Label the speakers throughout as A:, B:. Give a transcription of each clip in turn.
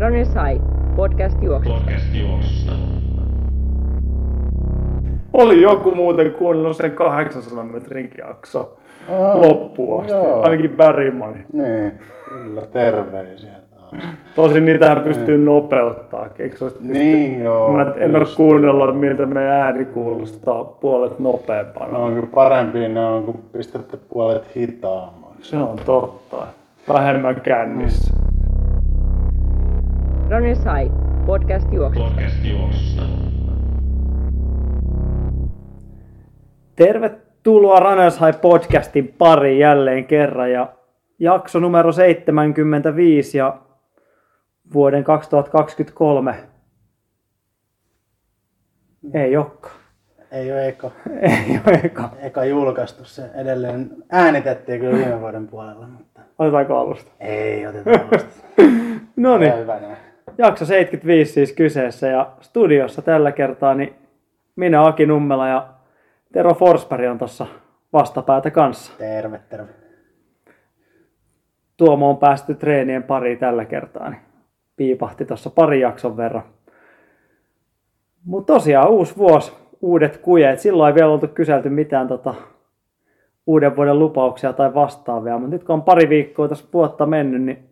A: Ronny Sai, podcast juoksusta.
B: Podcast juoksusta.
C: Oli joku muuten kuunnellut sen 800 metrin jakso
D: Aa,
C: loppuun asti.
D: joo.
C: Ainakin Bergman.
D: Niin, kyllä terveisiä taas.
C: Tosin niitähän pystyy nopeuttaa. Eikö se
D: Niin joo.
C: Mä en ole
D: just.
C: kuunnella, miltä meidän ääni kuulostaa puolet nopeampana.
D: Ne on kyllä parempia ne on, kun pistätte puolet hitaammaksi.
C: Se on totta. Vähemmän kännissä.
A: Ronny Sai, podcast juoksusta.
B: Podcast juoksusta.
C: Tervetuloa Runners High podcastin pari jälleen kerran ja jakso numero 75 ja vuoden 2023 ei olekaan.
D: Ei ole eka,
C: Ei ole eka.
D: eka julkaistu. Se edelleen äänitettiin kyllä viime vuoden puolella, mutta
C: Otetaanko alusta?
D: ei oteta vasta.
C: No niin,
D: Hyvä näin.
C: Jakso 75 siis kyseessä ja studiossa tällä kertaa niin minä Aki Nummela ja Tero Forsberg on tuossa vastapäätä kanssa.
D: Terve, terve.
C: Tuomo on päästy treenien pariin tällä kertaa, niin piipahti tuossa pari jakson verran. Mutta tosiaan uusi vuosi, uudet kujeet. Silloin ei vielä oltu kyselty mitään tota, uuden vuoden lupauksia tai vastaavia, mutta nyt kun on pari viikkoa tässä vuotta mennyt, niin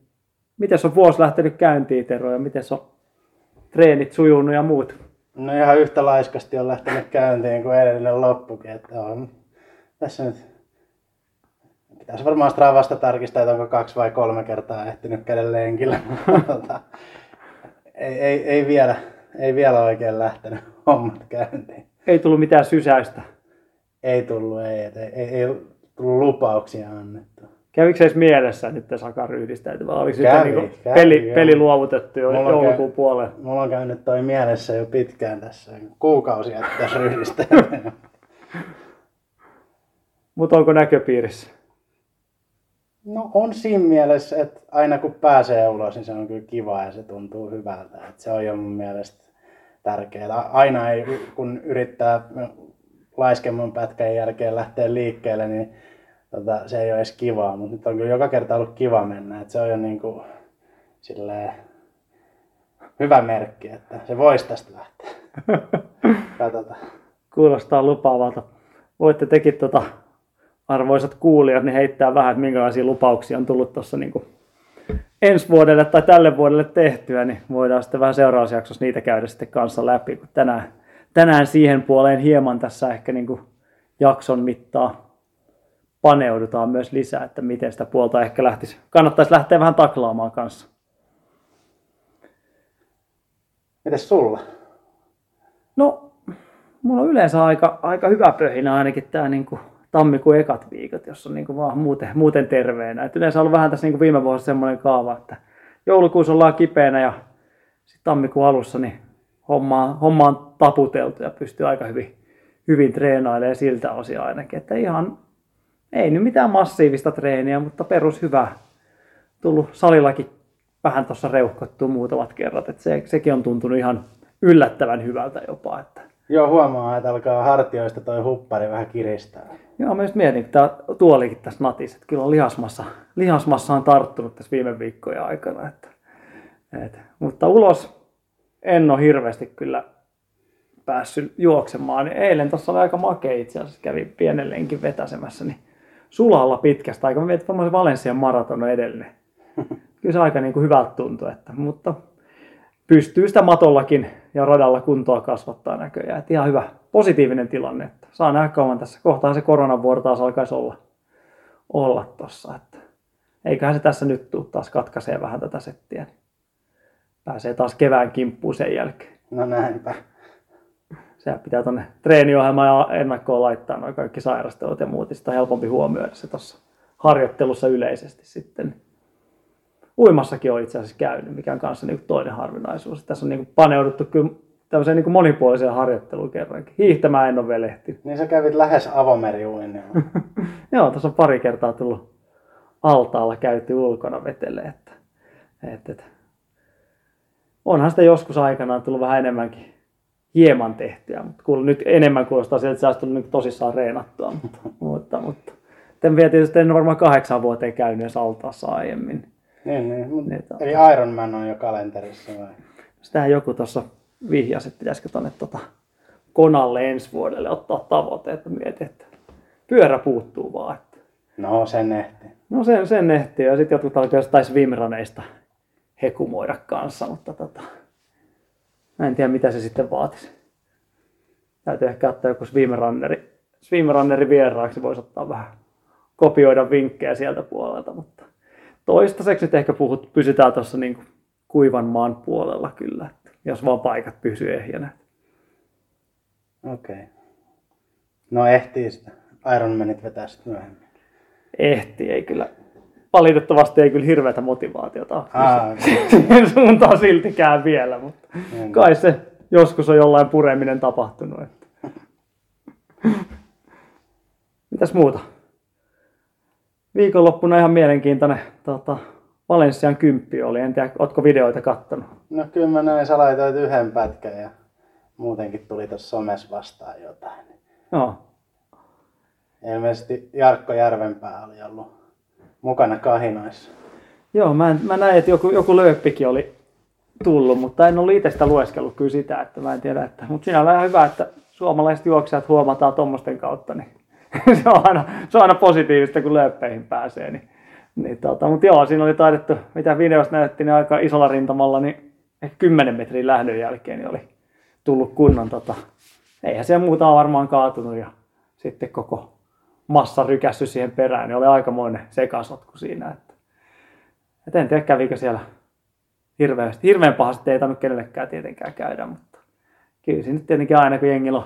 C: miten on vuosi lähtenyt käyntiin Tero ja miten on treenit sujunut ja muut?
D: No ihan yhtä laiskasti on lähtenyt käyntiin kuin edellinen loppukin, että on tässä nyt pitäisi varmaan Stravasta tarkistaa, että onko kaksi vai kolme kertaa ehtinyt käydä lenkillä. Ei, ei, ei, vielä, ei vielä oikein lähtenyt hommat käyntiin.
C: Ei tullut mitään sysäystä.
D: Ei tullut, ei, ei, ei, ei tullut lupauksia annettu.
C: Kävikö se edes mielessä, että nyt alkaa ryhdistäytyä? vai Oliko
D: Kävi,
C: nyt niin
D: kävi,
C: peli,
D: joo.
C: peli luovutettu jo
D: Mulla
C: joulukuun
D: käy-
C: puolelle?
D: Mulla on käynyt toi mielessä jo pitkään tässä, kuukausia, että tässä ryhdistää.
C: Mutta onko näköpiirissä?
D: No on siinä mielessä, että aina kun pääsee ulos, niin se on kyllä kiva ja se tuntuu hyvältä. Että se on jo mun mielestä tärkeää. Aina ei, kun yrittää laiskemman pätkän jälkeen lähteä liikkeelle, niin tota, se ei ole edes kivaa. Mutta nyt on kyllä joka kerta ollut kiva mennä. Että se on jo niin kuin, silleen, hyvä merkki, että se voisi tästä lähteä. Katsotaan.
C: Kuulostaa lupaavalta. Voitte tekin tota, arvoisat kuulijat niin heittää vähän, että minkälaisia lupauksia on tullut tuossa niin ensi vuodelle tai tälle vuodelle tehtyä, niin voidaan sitten vähän seuraavassa jaksossa niitä käydä sitten kanssa läpi, kun tänään, tänään siihen puoleen hieman tässä ehkä niin jakson mittaa paneudutaan myös lisää, että miten sitä puolta ehkä lähtisi, kannattaisi lähteä vähän taklaamaan kanssa.
D: Mites sulla?
C: No, mulla on yleensä aika, aika hyvä pöhinä ainakin tämä niin tammikuun ekat viikot, jos on niin kuin vaan muuten, muuten terveenä. Et yleensä on ollut vähän tässä niin kuin viime vuosina semmoinen kaava, että joulukuussa ollaan kipeänä ja sitten tammikuun alussa niin homma, homma on taputeltu ja pystyy aika hyvin, hyvin treenailemaan siltä osin ainakin. Että ihan, ei nyt mitään massiivista treeniä, mutta perus hyvä. Tullut salillakin vähän tuossa reuhkottua muutamat kerrat, että se, sekin on tuntunut ihan yllättävän hyvältä jopa. Että
D: Joo, huomaa, että alkaa hartioista toi huppari vähän kiristää.
C: Joo, mä just mietin, tämä tuolikin tässä natissa, että kyllä on lihasmassa, lihasmassa on tarttunut tässä viime viikkojen aikana. Että, et, mutta ulos en ole hirveästi kyllä päässyt juoksemaan. Eilen tuossa oli aika makea itse asiassa, kävin pienen lenkin vetäsemässä, niin sulalla pitkästä aikaa. Mä varmaan se Valensian maraton on edellinen. Kyllä se aika niin kuin hyvältä tuntui, että, mutta pystyy sitä matollakin ja radalla kuntoa kasvattaa näköjään. Että ihan hyvä, positiivinen tilanne. Että saa nähdä kauan tässä. Kohtaan se koronavuoro taas alkaisi olla, olla tossa. Että eiköhän se tässä nyt tuu taas katkaisee vähän tätä settiä. Niin pääsee taas kevään kimppuun sen jälkeen.
D: No näinpä.
C: Sehän pitää tuonne treeniohjelmaan ja ennakkoon laittaa noin kaikki sairastelut ja muut. Sitä on helpompi huomioida se tuossa harjoittelussa yleisesti sitten. Uimassakin on itse asiassa käynyt, mikä on kanssa niin toinen harvinaisuus. Tässä on niin paneuduttu kyllä tämmöiseen niin monipuoliseen harjoitteluun kerrankin. Hiihtämään en ole vielä ehtinyt.
D: Niin sä kävit lähes avomeriuinnilla.
C: Joo, tässä on pari kertaa tullut altaalla käyty ulkona vetelee. Että, et, et. Onhan sitä joskus aikanaan tullut vähän enemmänkin hieman tehtyä, mutta kuul, nyt enemmän kuulostaa siltä, että sä olisit tullut niin tosissaan reenattua. Mutta, mutta, mutta. En vielä tietysti en varmaan kahdeksan vuoteen käynyt edes altaassa aiemmin.
D: Niin, niin. Mut,
C: Niin,
D: eli Ironman on jo kalenterissa vai?
C: Sitähän joku tuossa vihjasi, että pitäisikö tuonne tota Konalle ensi vuodelle ottaa tavoite, että mietin, että pyörä puuttuu vaan. Että.
D: No, sen ehti.
C: No sen, sen ehtii ja sitten jotkut alkaa jostain swimraneista hekumoida kanssa, mutta tota, mä en tiedä mitä se sitten vaatisi. Täytyy ehkä ottaa joku swimrunneri, swimrunneri vieraaksi, voisi ottaa vähän kopioida vinkkejä sieltä puolelta, mutta toistaiseksi nyt ehkä puhut, pysytään tuossa niin kuivan maan puolella kyllä, että jos vaan paikat pysyy ehjänä.
D: Okei. Okay. No ehtii sitä. Ironmanit vetää sitten myöhemmin.
C: Ehti, ei kyllä, valitettavasti ei kyllä hirveätä motivaatiota siihen suuntaan siltikään vielä, mutta
D: Niin.
C: kai se joskus on jollain pureminen tapahtunut. Että. Mitäs muuta? Viikonloppuna ihan mielenkiintoinen tota, Valenssian kymppi oli. En tiedä, ootko videoita kattonut?
D: No kyllä mä näin, sä laitoit yhden pätkän ja muutenkin tuli tuossa somessa vastaan jotain.
C: Joo.
D: Ilmeisesti Jarkko Järvenpää oli ollut mukana kahinoissa.
C: Joo, mä, en, mä näin, että joku, joku lööppikin oli tullut, mutta en ollut itse sitä lueskellut kyllä sitä, että mä en tiedä. Että, mutta on ihan hyvä, että suomalaiset juoksijat huomataan tuommoisten kautta, niin se on aina, se on aina positiivista, kun lööppeihin pääsee. Niin, niin tota, mutta joo, siinä oli taidettu, mitä videosta näytti, niin aika isolla rintamalla, niin ehkä 10 metrin lähdön jälkeen niin oli tullut kunnon, tota, eihän se muuta varmaan kaatunut ja sitten koko massa rykässy siihen perään, niin oli aikamoinen sekasotku siinä, että et en tiedä, kävikö siellä hirveästi. Hirveän pahasti ei tainnut kenellekään tietenkään käydä, mutta kyllä siinä tietenkin aina kun jengillä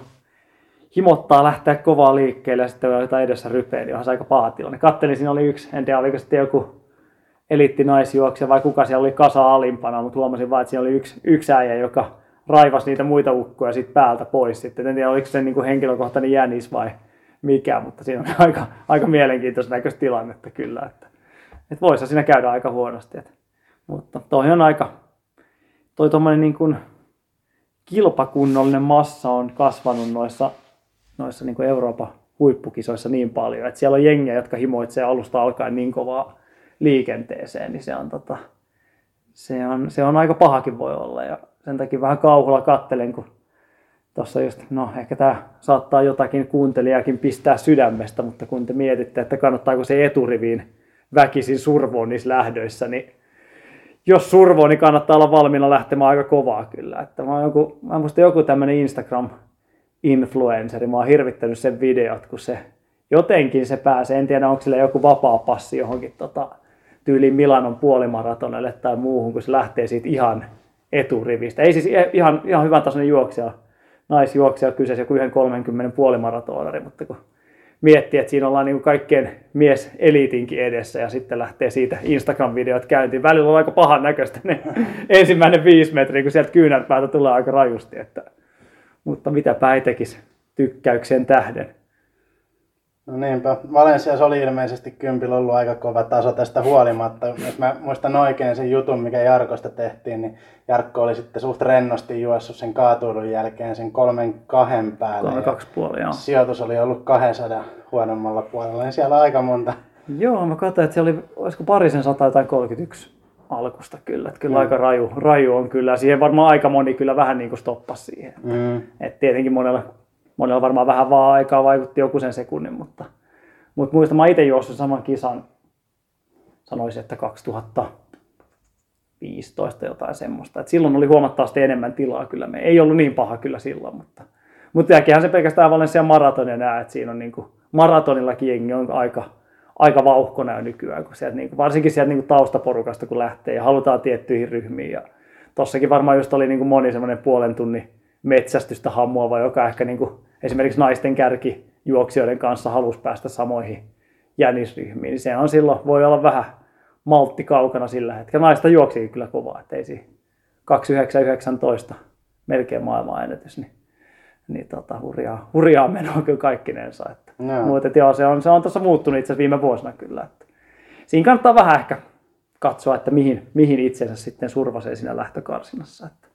C: himottaa lähteä kovaa liikkeelle ja sitten on jotain edessä rypeä, niin onhan se aika paha tilanne. Kattelin, siinä oli yksi, en tiedä oliko sitten joku eliittinaisjuoksija vai kuka siellä oli kasa alimpana, mutta huomasin vaan, että siinä oli yksi, yksi äijä, joka raivasi niitä muita ukkoja siitä päältä pois. Sitten en tiedä, oliko se niin kuin henkilökohtainen jänis vai mikä, mutta siinä on aika, aika mielenkiintoista näköistä tilannetta kyllä. Että, että voisi siinä käydä aika huonosti. Että, mutta toi on aika, toi tuommoinen niin kuin kilpakunnollinen massa on kasvanut noissa, noissa niin kuin Euroopan huippukisoissa niin paljon, että siellä on jengiä, jotka himoitsee alusta alkaen niin kovaa liikenteeseen, niin se on, tota, se on, se on aika pahakin voi olla ja sen takia vähän kauhulla kattelen, kun tuossa just, no ehkä tämä saattaa jotakin kuuntelijakin pistää sydämestä, mutta kun te mietitte, että kannattaako se eturiviin väkisin survoon niissä lähdöissä, niin jos survoo, niin kannattaa olla valmiina lähtemään aika kovaa kyllä. Että mä, oon joku, mä muistan joku tämmöinen Instagram-influenceri, mä oon hirvittänyt sen videot, kun se jotenkin se pääsee, en tiedä onko sillä joku vapaa passi johonkin tota, tyyliin Milanon puolimaratonelle tai muuhun, kun se lähtee siitä ihan eturivistä. Ei siis ihan, ihan hyvän tasoinen juoksija, naisjuoksija kyseessä joku 1.30 puolimaratonari, mutta kun miettii, että siinä ollaan niin kaikkien mies eliitinkin edessä ja sitten lähtee siitä Instagram-videot käyntiin. Välillä on aika pahan näköistä ne ensimmäinen viisi metriä, kun sieltä kyynärpäätä tulee aika rajusti. Että, mutta mitäpä ei tekisi tykkäyksen tähden.
D: No niinpä. Valensiassa oli ilmeisesti kympillä ollut aika kova taso tästä huolimatta. Jos mä muistan oikein sen jutun, mikä Jarkosta tehtiin, niin Jarkko oli sitten suht rennosti juossut sen kaatuudun jälkeen sen kolmen kahden päälle.
C: Kolme kaksi puoli, joo.
D: Sijoitus oli ollut 200 huonommalla puolella, niin siellä aika monta.
C: Joo, mä katsoin, että se oli, olisiko parisen sata tai 31 alkusta kyllä. Että kyllä mm. aika raju, raju on kyllä. Siihen varmaan aika moni kyllä vähän niin kuin stoppasi siihen.
D: Mm.
C: Et tietenkin monella, monella varmaan vähän vaan aikaa vaikutti joku sen sekunnin, mutta, mutta muistan, mä itse juossut saman kisan, sanoisin, että 2015 jotain semmoista. Et silloin oli huomattavasti enemmän tilaa kyllä. Me ei ollut niin paha kyllä silloin, mutta, mutta jälkeenhän se pelkästään Valencia maratonia näe, että siinä on niin kuin, maratonillakin jengi on aika, aika vauhkona jo nykyään, kun sieltä, niin kuin, varsinkin sieltä niin kuin taustaporukasta kun lähtee ja halutaan tiettyihin ryhmiin. Ja tossakin varmaan just oli niin kuin moni semmoinen puolen tunnin metsästystä hammuava, joka ehkä niin kuin, esimerkiksi naisten kärki juoksijoiden kanssa halusi päästä samoihin jänisryhmiin, niin se on silloin, voi olla vähän maltti kaukana sillä hetkellä. Naista juoksi kyllä kovaa, ettei siinä 2919 melkein maailman ennätys, niin, niin tota, hurjaa, hurjaa menoa kyllä kaikkinensa. Että.
D: Joo.
C: Mutta että joo, se on, se on tuossa muuttunut itse asiassa viime vuosina kyllä. Että. Siinä kannattaa vähän ehkä katsoa, että mihin, mihin itsensä sitten survasee siinä lähtökarsinassa. Että.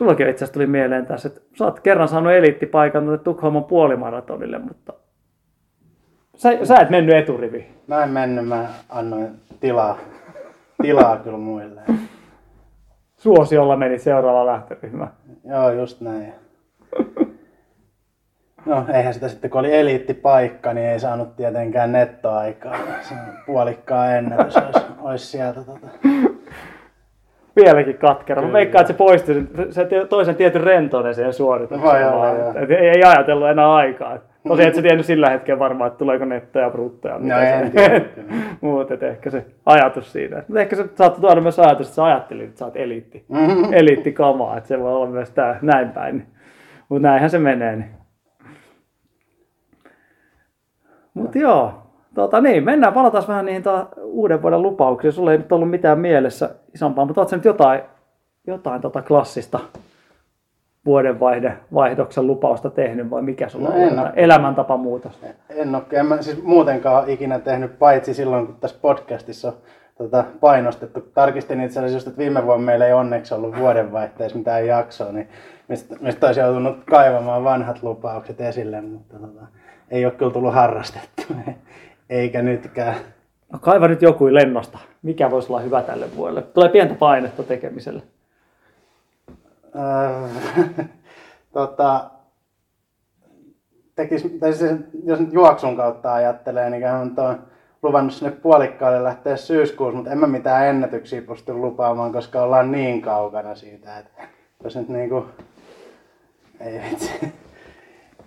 C: Sullakin itse asiassa tuli mieleen tässä, että sä oot kerran saanut eliittipaikan tuonne Tukholman puolimaratonille, mutta Sä, sä et mennyt eturiviin.
D: Mä en mennyt, mä annoin tilaa, tilaa kyllä muille.
C: Suosiolla menit seuraavaan lähtöryhmään.
D: Joo, just näin. No, eihän sitä sitten, kun oli eliittipaikka, niin ei saanut tietenkään nettoaikaa. Se puolikkaa ennätys olisi, olisi sieltä. Tota.
C: Vieläkin katkera. Mä veikkaan, että se poisti sen, tie- toisen tietyn rentouden siihen suoritukseen. Vaan. ei, ei ajatellut enää aikaa. Tosi et sä tiennyt sillä hetkellä varmaan, että tuleeko nettoja ja bruttoja.
D: No
C: se-
D: en tiedä kyllä.
C: Mutta ehkä se ajatus siinä. Mutta ehkä se saattoi tuoda myös ajatus, että sä ajattelit, että sä oot eliitti.
D: Mhm.
C: eliittikamaa, että se voi olla myös tää, näin päin. Mutta näinhän se menee. Niin. Mutta joo, tota niin, mennään, palataan vähän niihin ta- uuden vuoden lupauksiin. Sulla ei nyt ollut mitään mielessä isompaa, mutta ootko sä nyt jotain, jotain tota klassista vuodenvaihde, vaihdoksen lupausta tehnyt vai mikä sulla
D: No
C: on
D: en
C: jotain
D: oo.
C: elämäntapamuutos?
D: En ole, en mä siis muutenkaan ikinä tehnyt, paitsi silloin kun tässä podcastissa on tota, painostettu. Tarkistin itse asiassa just, että viime vuonna meillä ei onneksi ollut vuodenvaihteessa mitään jaksoa, niin mistä, mistä olisi joutunut kaivamaan vanhat lupaukset esille, mutta tota, ei ole kyllä tullut harrastettu, eikä nytkään.
C: No kaiva nyt joku lennosta. Mikä voisi olla hyvä tälle vuodelle? Tulee pientä painetta tekemiselle.
D: Öö, tota, tekis, tai siis, jos nyt juoksun kautta ajattelee, niin on luvannut sinne puolikkaalle lähteä syyskuussa, mutta en mä mitään ennätyksiä pysty lupaamaan, koska ollaan niin kaukana siitä, että jos nyt niinku, ei vitsi.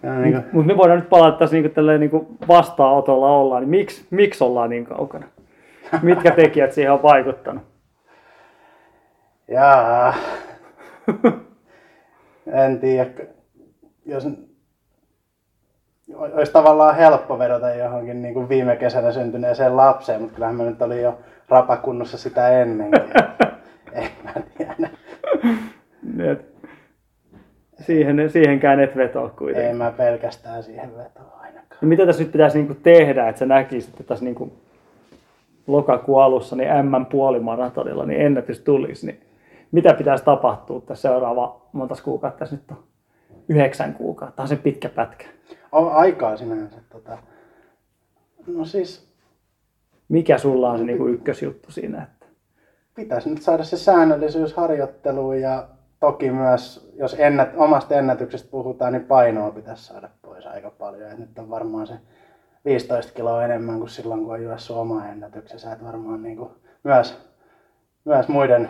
D: Niinku,
C: Mutta me voidaan nyt palata tässä niinku tälleen niinku vastaanotolla ollaan, niin miksi, miksi ollaan niin kaukana? Mitkä tekijät siihen on vaikuttanut?
D: jaa. en tiedä, jos olisi tavallaan helppo vedota johonkin niin kuin viime kesänä syntyneeseen lapseen, mutta kyllähän mä nyt olin jo rapakunnossa sitä ennenkin. Ei mä tiedä.
C: Siihen, siihenkään et vetoa kuitenkaan.
D: Ei mä pelkästään siihen vetoa ainakaan.
C: No mitä tässä nyt pitäisi niinku tehdä, että sä näkisit, että tässä niinku lokakuun alussa niin M puolimaratonilla niin ennätys tulisi, niin mitä pitäisi tapahtua tässä seuraava monta kuukautta tässä nyt on? Yhdeksän kuukautta, Tämä on se pitkä pätkä.
D: On aikaa sinänsä. Tota. No siis
C: Mikä sulla on se niinku ykkösjuttu siinä? Että...
D: pitäisi nyt saada se säännöllisyys harjoitteluun ja toki myös, jos ennät, omasta ennätyksestä puhutaan, niin painoa pitäisi saada pois aika paljon. Et nyt on varmaan se 15 kiloa enemmän kuin silloin, kun on juossut oma ennätyksensä. Et varmaan niin kuin myös, myös muiden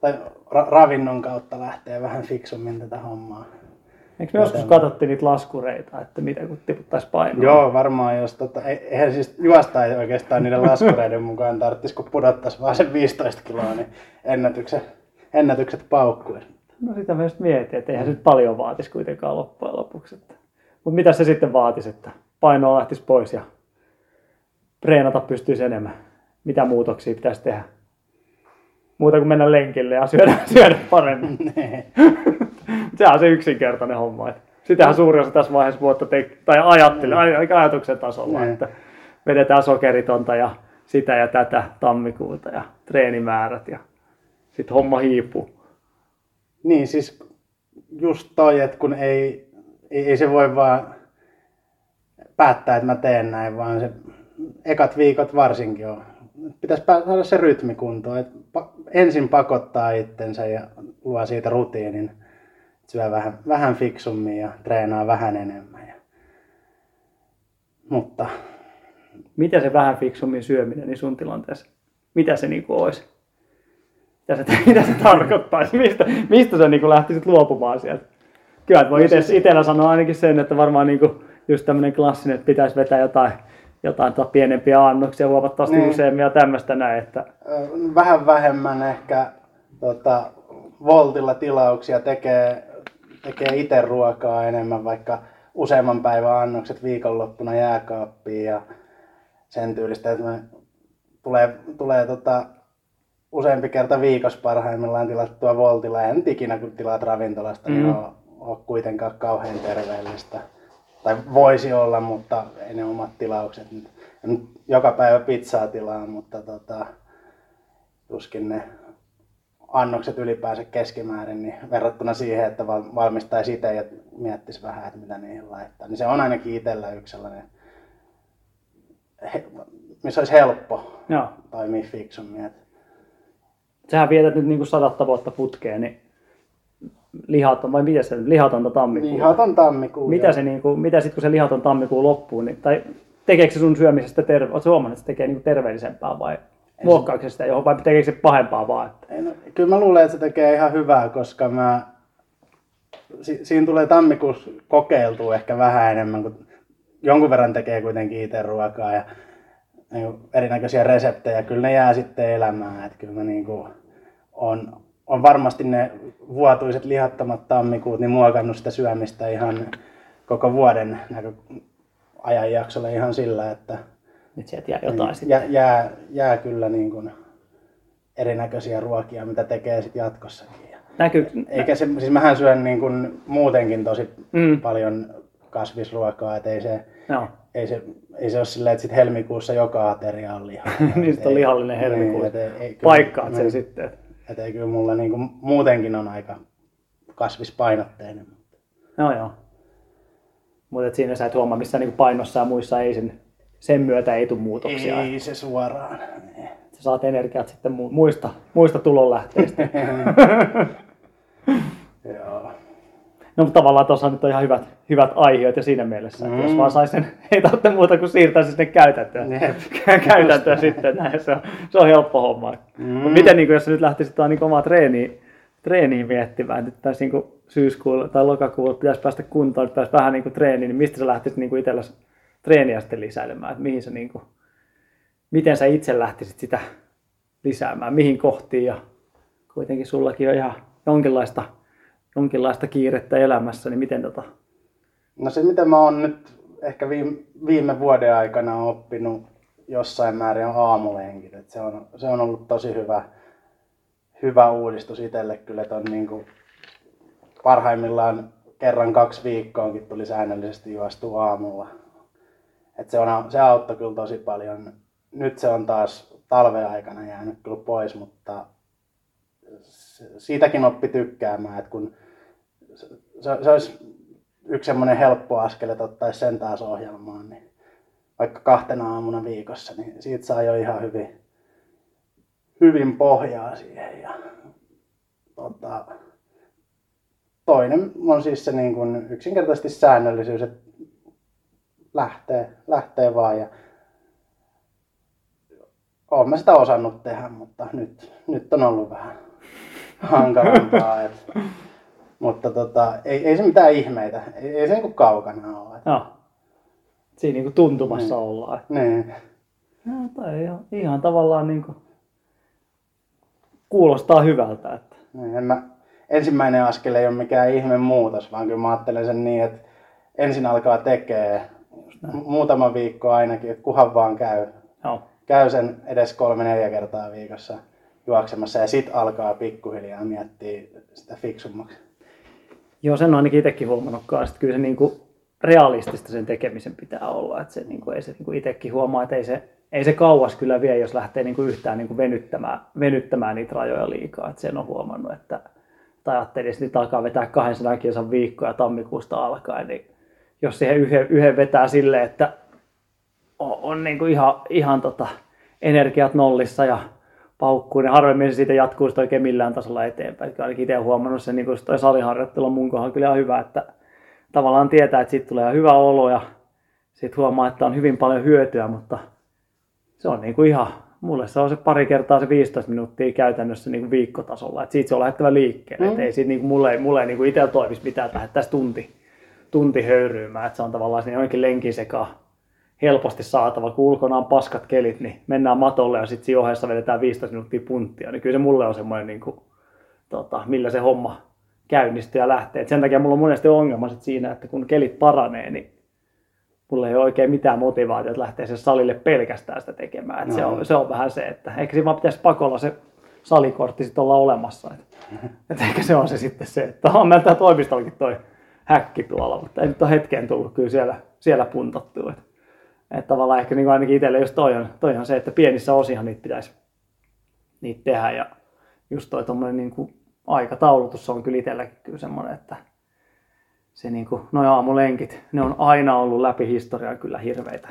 D: tai ra- ravinnon kautta lähtee vähän fiksummin tätä hommaa.
C: Eikö me joskus katsottiin niitä laskureita, että mitä kun tiputtaisi painoa?
D: Joo, varmaan jos tota, ei- eihän siis juosta ei oikeastaan niiden laskureiden mukaan tarvitsisi, kun pudottaisi vaan sen 15 kiloa, niin ennätykset, ennätykset paukkuisi.
C: No sitä mä just mietin, että eihän se nyt paljon vaatisi kuitenkaan loppujen lopuksi. Mutta mitä se sitten vaatisi, että painoa lähtisi pois ja treenata pystyisi enemmän? Mitä muutoksia pitäisi tehdä? Muuta kuin mennä lenkille ja syödä, syödä paremmin. Sehän on se yksinkertainen homma. Että sitähän suuri osa tässä vaiheessa vuotta te- tai ajattelee, ainakin ajatuksen tasolla,
D: Niin.
C: että vedetään sokeritonta ja sitä ja tätä tammikuuta ja treenimäärät ja sitten homma hiipuu.
D: Niin, siis just toi, että kun ei, ei, ei se voi vaan päättää, että mä teen näin, vaan se ekat viikot varsinkin on. Pitäisi saada se rytmi kuntoon, että ensin pakottaa itsensä ja luo siitä rutiinin. Syö vähän, vähän fiksummin ja treenaa vähän enemmän. Ja... Mutta
C: Mitä se vähän fiksummin syöminen niin sun tilanteessa? Mitä se niinku olisi? Mitä se, mitä se tarkoittaisi? Mistä, mistä sä niinku lähtisit luopumaan sieltä? Kyllä, että voi
D: No
C: itse,
D: siis-
C: itellä sanoa ainakin sen, että varmaan niinku just tämmöinen klassinen, että pitäisi vetää jotain, jotain tota pienempiä annoksia huomattavasti
D: Niin.
C: useammin ja tämmöistä näin, että
D: vähän vähemmän ehkä tota, Voltilla tilauksia, tekee, tekee itse ruokaa enemmän, vaikka useamman päivän annokset viikonloppuna jääkaappiin ja sen tyylistä, että tulee, tulee tota, useampi kerta viikossa parhaimmillaan tilattua Voltilla. En ikinä kun tilaat ravintolasta, mm. niin
C: Mm.
D: ole, ole kuitenkaan kauhean terveellistä. Tai voisi olla, mutta ei ne omat tilaukset nyt. En nyt joka päivä pizzaa tilaa, mutta tota, tuskin ne annokset ylipäänsä keskimäärin, niin verrattuna siihen, että val- valmistaisi itse ja miettisi vähän, että mitä niihin laittaa. Niin se on ainakin itsellä yksi sellainen missä olisi helppo
C: Joo.
D: toimia fiksummin. Et
C: Sähän vietät nyt niinku sadatta vuotta putkeen, niin lihaton, vai miten se lihatonta tammikuuta.
D: Lihaton tammikuu.
C: Mitä
D: joo.
C: se niinku, mitä sit kun se lihaton tammikuu loppuu, niin, tai tekeekö se sun syömisestä terve, ootko huomannut, että se tekee niinku terveellisempää vai muokkaako se sitä johon, vai tekeekö se pahempaa vaan? Että...
D: Ei, no, kyllä mä luulen, että se tekee ihan hyvää, koska mä, si, siinä tulee tammikuussa kokeiltua ehkä vähän enemmän, kun jonkun verran tekee kuitenkin itse ruokaa ja niin erinäköisiä reseptejä. Kyllä ne jää sitten elämään. Että kyllä mä niin kuin on, on varmasti ne vuotuiset lihattomat tammikuut niin muokannut sitä syömistä ihan koko vuoden näkö, ajanjaksolle ihan sillä, että
C: Nyt sieltä jää jotain sitten.
D: jää, jää, jää kyllä niin kuin erinäköisiä ruokia, mitä tekee sitten jatkossakin. Ja
C: Näkyy,
D: eikä se, siis mähän syön niin kuin muutenkin tosi
C: Mm.
D: paljon kasvisruokaa, että ei se,
C: Joo.
D: Ei se, ei se ole silleen, että sit helmikuussa joka ateria on lihaa.
C: niin sit on lihallinen helmikuu.
D: Niin, et ei- kyllä-
C: Paikkaat sen
D: niin.
C: sitten.
D: Et ei kyllä mulla niin kuin, muutenkin on aika kasvispainotteinen.
C: Joo joo. Mutta siinä sä et huomaa missään niinku painossa ja muissa ei sen, sen myötä ei tule muutoksia.
D: Ei se suoraan. Niin.
C: Sä saat energiat sitten mu- muista, muista tulonlähteistä. No mutta tavallaan tuossa nyt on ihan hyvät, hyvät aiheet ja siinä mielessä, että jos
D: Mm.
C: vaan sais sen, ei tarvitse muuta kuin siirtää se sinne käytäntöön. Käytäntöön sitten, näin se on, se on helppo homma. Mm. Mut miten niin jos sä nyt lähtisit niin omaa treeniä, treeniä miettimään, että tässä niin syyskuulla tai lokakuulla pitäisi päästä kuntoon, että pitäisi vähän niin kuin treeniin, niin mistä sä lähtisit niin itsellesi treeniä sitten lisäilemään, että mihin sä niin kuin, miten sä itse lähtisit sitä lisäämään, mihin kohtiin ja kuitenkin sullakin on ihan jonkinlaista, jonkinlaista kiirettä elämässä, niin miten tota,
D: No se mitä mä oon nyt ehkä viime, viime vuoden aikana oppinut jossain määrin on aamulenkit. Et se, on, se on ollut tosi hyvä, hyvä uudistus itselle kyllä, että on niin kuin parhaimmillaan kerran kaksi viikkoonkin tuli säännöllisesti juostua aamulla. Et se, on, se auttoi kyllä tosi paljon. Nyt se on taas talven aikana jäänyt kyllä pois, mutta siitäkin oppi tykkäämään, että kun se, se olisi yksi semmoinen helppo askel, että ottaisi sen taas ohjelmaan, niin vaikka kahtena aamuna viikossa, niin siitä saa jo ihan hyvin, hyvin pohjaa siihen. Ja, tota, toinen on siis se niin kuin yksinkertaisesti säännöllisyys, että lähtee, lähtee vaan ja olen mä sitä osannut tehdä, mutta nyt, nyt on ollut vähän hankalampaa. Et, mutta tota, ei, ei se mitään ihmeitä, ei, ei se niinku kaukana ole.
C: Joo. Siinä niin tuntumassa ollaan.
D: niin.
C: No, tai ihan, ihan tavallaan niin kuin, kuulostaa hyvältä. Että,
D: Niin, en mä, ensimmäinen askel ei ole mikään ihme muutos, vaan kyllä mä ajattelen sen niin, että ensin alkaa tekee mu- muutama viikko ainakin, että kuhan vaan käy.
C: joo.
D: Käy sen edes kolme-neljä kertaa viikossa juoksemassa ja sit alkaa pikkuhiljaa miettiä sitä fiksummaksi.
C: Joo, sen on ainakin itsekin huomannut kanssa, että kyllä se niin kuin realistista sen tekemisen pitää olla. Että se, niin kuin, ei se niin kuin itsekin huomaa, että ei se, ei se kauas kyllä vie, jos lähtee niin kuin yhtään niin kuin venyttämään, venyttämään niitä rajoja liikaa. Että sen on huomannut, että tai ajattelin, että nyt alkaa vetää 200 kilsan viikkoja tammikuusta alkaen, niin jos siihen yhden, yhden vetää silleen, että on, on niin kuin ihan, ihan tota, energiat nollissa ja paukkuu, niin harvemmin se siitä jatkuu sitä oikein millään tasolla eteenpäin. Että ainakin itse olen huomannut sen, niin kun toi saliharjoittelu on mun kohdalla kyllä ihan hyvä, että tavallaan tietää, että siitä tulee hyvä olo ja sitten huomaa, että on hyvin paljon hyötyä, mutta se on niin kuin ihan, mulle se on se pari kertaa se 15 minuuttia käytännössä niin kuin viikkotasolla, että siitä se on lähdettävä liikkeelle, mm. että ei siitä niin kuin mulle, mulle ei niin kuin itsellä toimisi mitään, että lähdettäisiin tunti, tunti höyryymään, että se on tavallaan sinne jonkin lenkin sekaan helposti saatava, kun ulkona on paskat kelit, niin mennään matolle ja sitten siinä ohessa vedetään 15 minuuttia punttia, niin kyllä se mulle on semmoinen, niin kuin, tota, millä se homma käynnistyy ja lähtee. Et sen takia mulla on monesti ongelma sit siinä, että kun kelit paranee, niin mulla ei ole oikein mitään motivaatiota lähteä sen salille pelkästään sitä tekemään. Et no. se, on, se on vähän se, että ehkä siinä vaan pitäisi pakolla se salikortti sitten olla olemassa. Et, et ehkä se on se sitten se, että on meillä täällä toimistollakin toi häkki tuolla, mutta ei nyt ole hetkeen tullut kyllä siellä, siellä puntattua. Et, et tavallaan ehkä niin kuin ainakin itselle just toi on, toi on se, että pienissä osihan niitä pitäisi niitä tehdä ja just toi tommonen niin kuin aikataulutus on kyllä itselläkin kyllä semmoinen, että se niin kuin, noi aamulenkit, ne on aina ollut läpi historiaa kyllä hirveitä,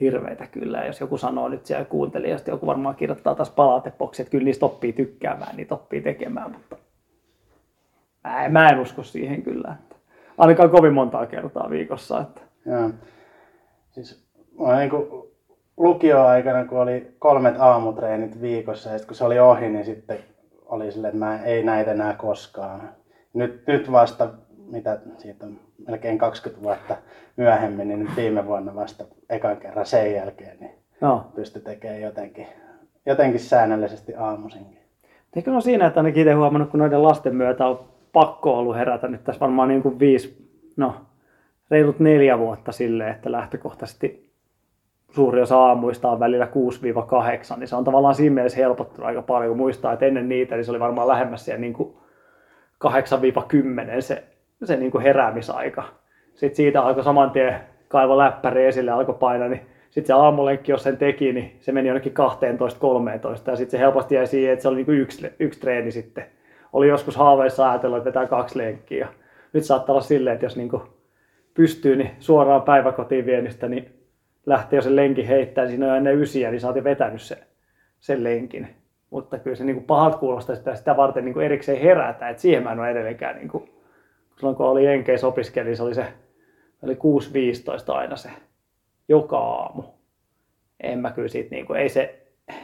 C: hirveitä kyllä. Ja jos joku sanoo nyt siellä kuuntelijasta, joku varmaan kirjoittaa taas palautepoksi, että kyllä niistä oppii tykkäämään, niin oppii tekemään, mutta mä en, mä en usko siihen kyllä. Että ainakaan kovin montaa kertaa viikossa. Että.
D: Joo. Siis mä niin kuin lukioaikana, kun oli kolmet aamutreenit viikossa ja kun se oli ohi, niin sitten oli silleen, että mä ei näitä enää koskaan. Nyt, nyt vasta, mitä siitä on melkein 20 vuotta myöhemmin, niin nyt viime vuonna vasta ekan kerran sen jälkeen, niin
C: Joo.
D: pysty tekemään jotenkin, jotenkin säännöllisesti aamuisinkin.
C: Eikö on siinä, että ainakin itse huomannut, kun noiden lasten myötä on pakko ollut herätä nyt tässä varmaan niin kuin viisi, no reilut neljä vuotta silleen, että lähtökohtaisesti suuri osa aamuista on välillä 6-8, niin se on tavallaan siinä mielessä helpottunut aika paljon, kun muistaa, että ennen niitä niin se oli varmaan lähemmäs siellä niin kuin 8-10 se, se niin kuin heräämisaika. Sitten siitä alkoi saman tien kaivo läppäri esille alkoi painaa, niin sitten se aamulenkki, jos sen teki, niin se meni jonnekin 12-13 ja sitten se helposti jäi siihen, että se oli niin kuin yksi, yksi treeni sitten. Oli joskus haaveissa ajatellut, että vetää kaksi lenkkiä. Nyt saattaa olla silleen, että jos niin kuin pystyy, niin suoraan päiväkotiin vienistä, niin lähtee jo sen lenkin heittämään, siinä on ennen ysiä, niin sä oot jo vetänyt sen, sen lenkin. Mutta kyllä se niin kuin pahat kuulostaa sitä, sitä varten niin kuin erikseen herätä, että siihen mä en ole edelleenkään, niin kuin, silloin kun oli Jenkeissä opiskeli, niin se oli se oli 6.15 aina se joka aamu. En mä kyllä siitä, niin kuin, ei, se,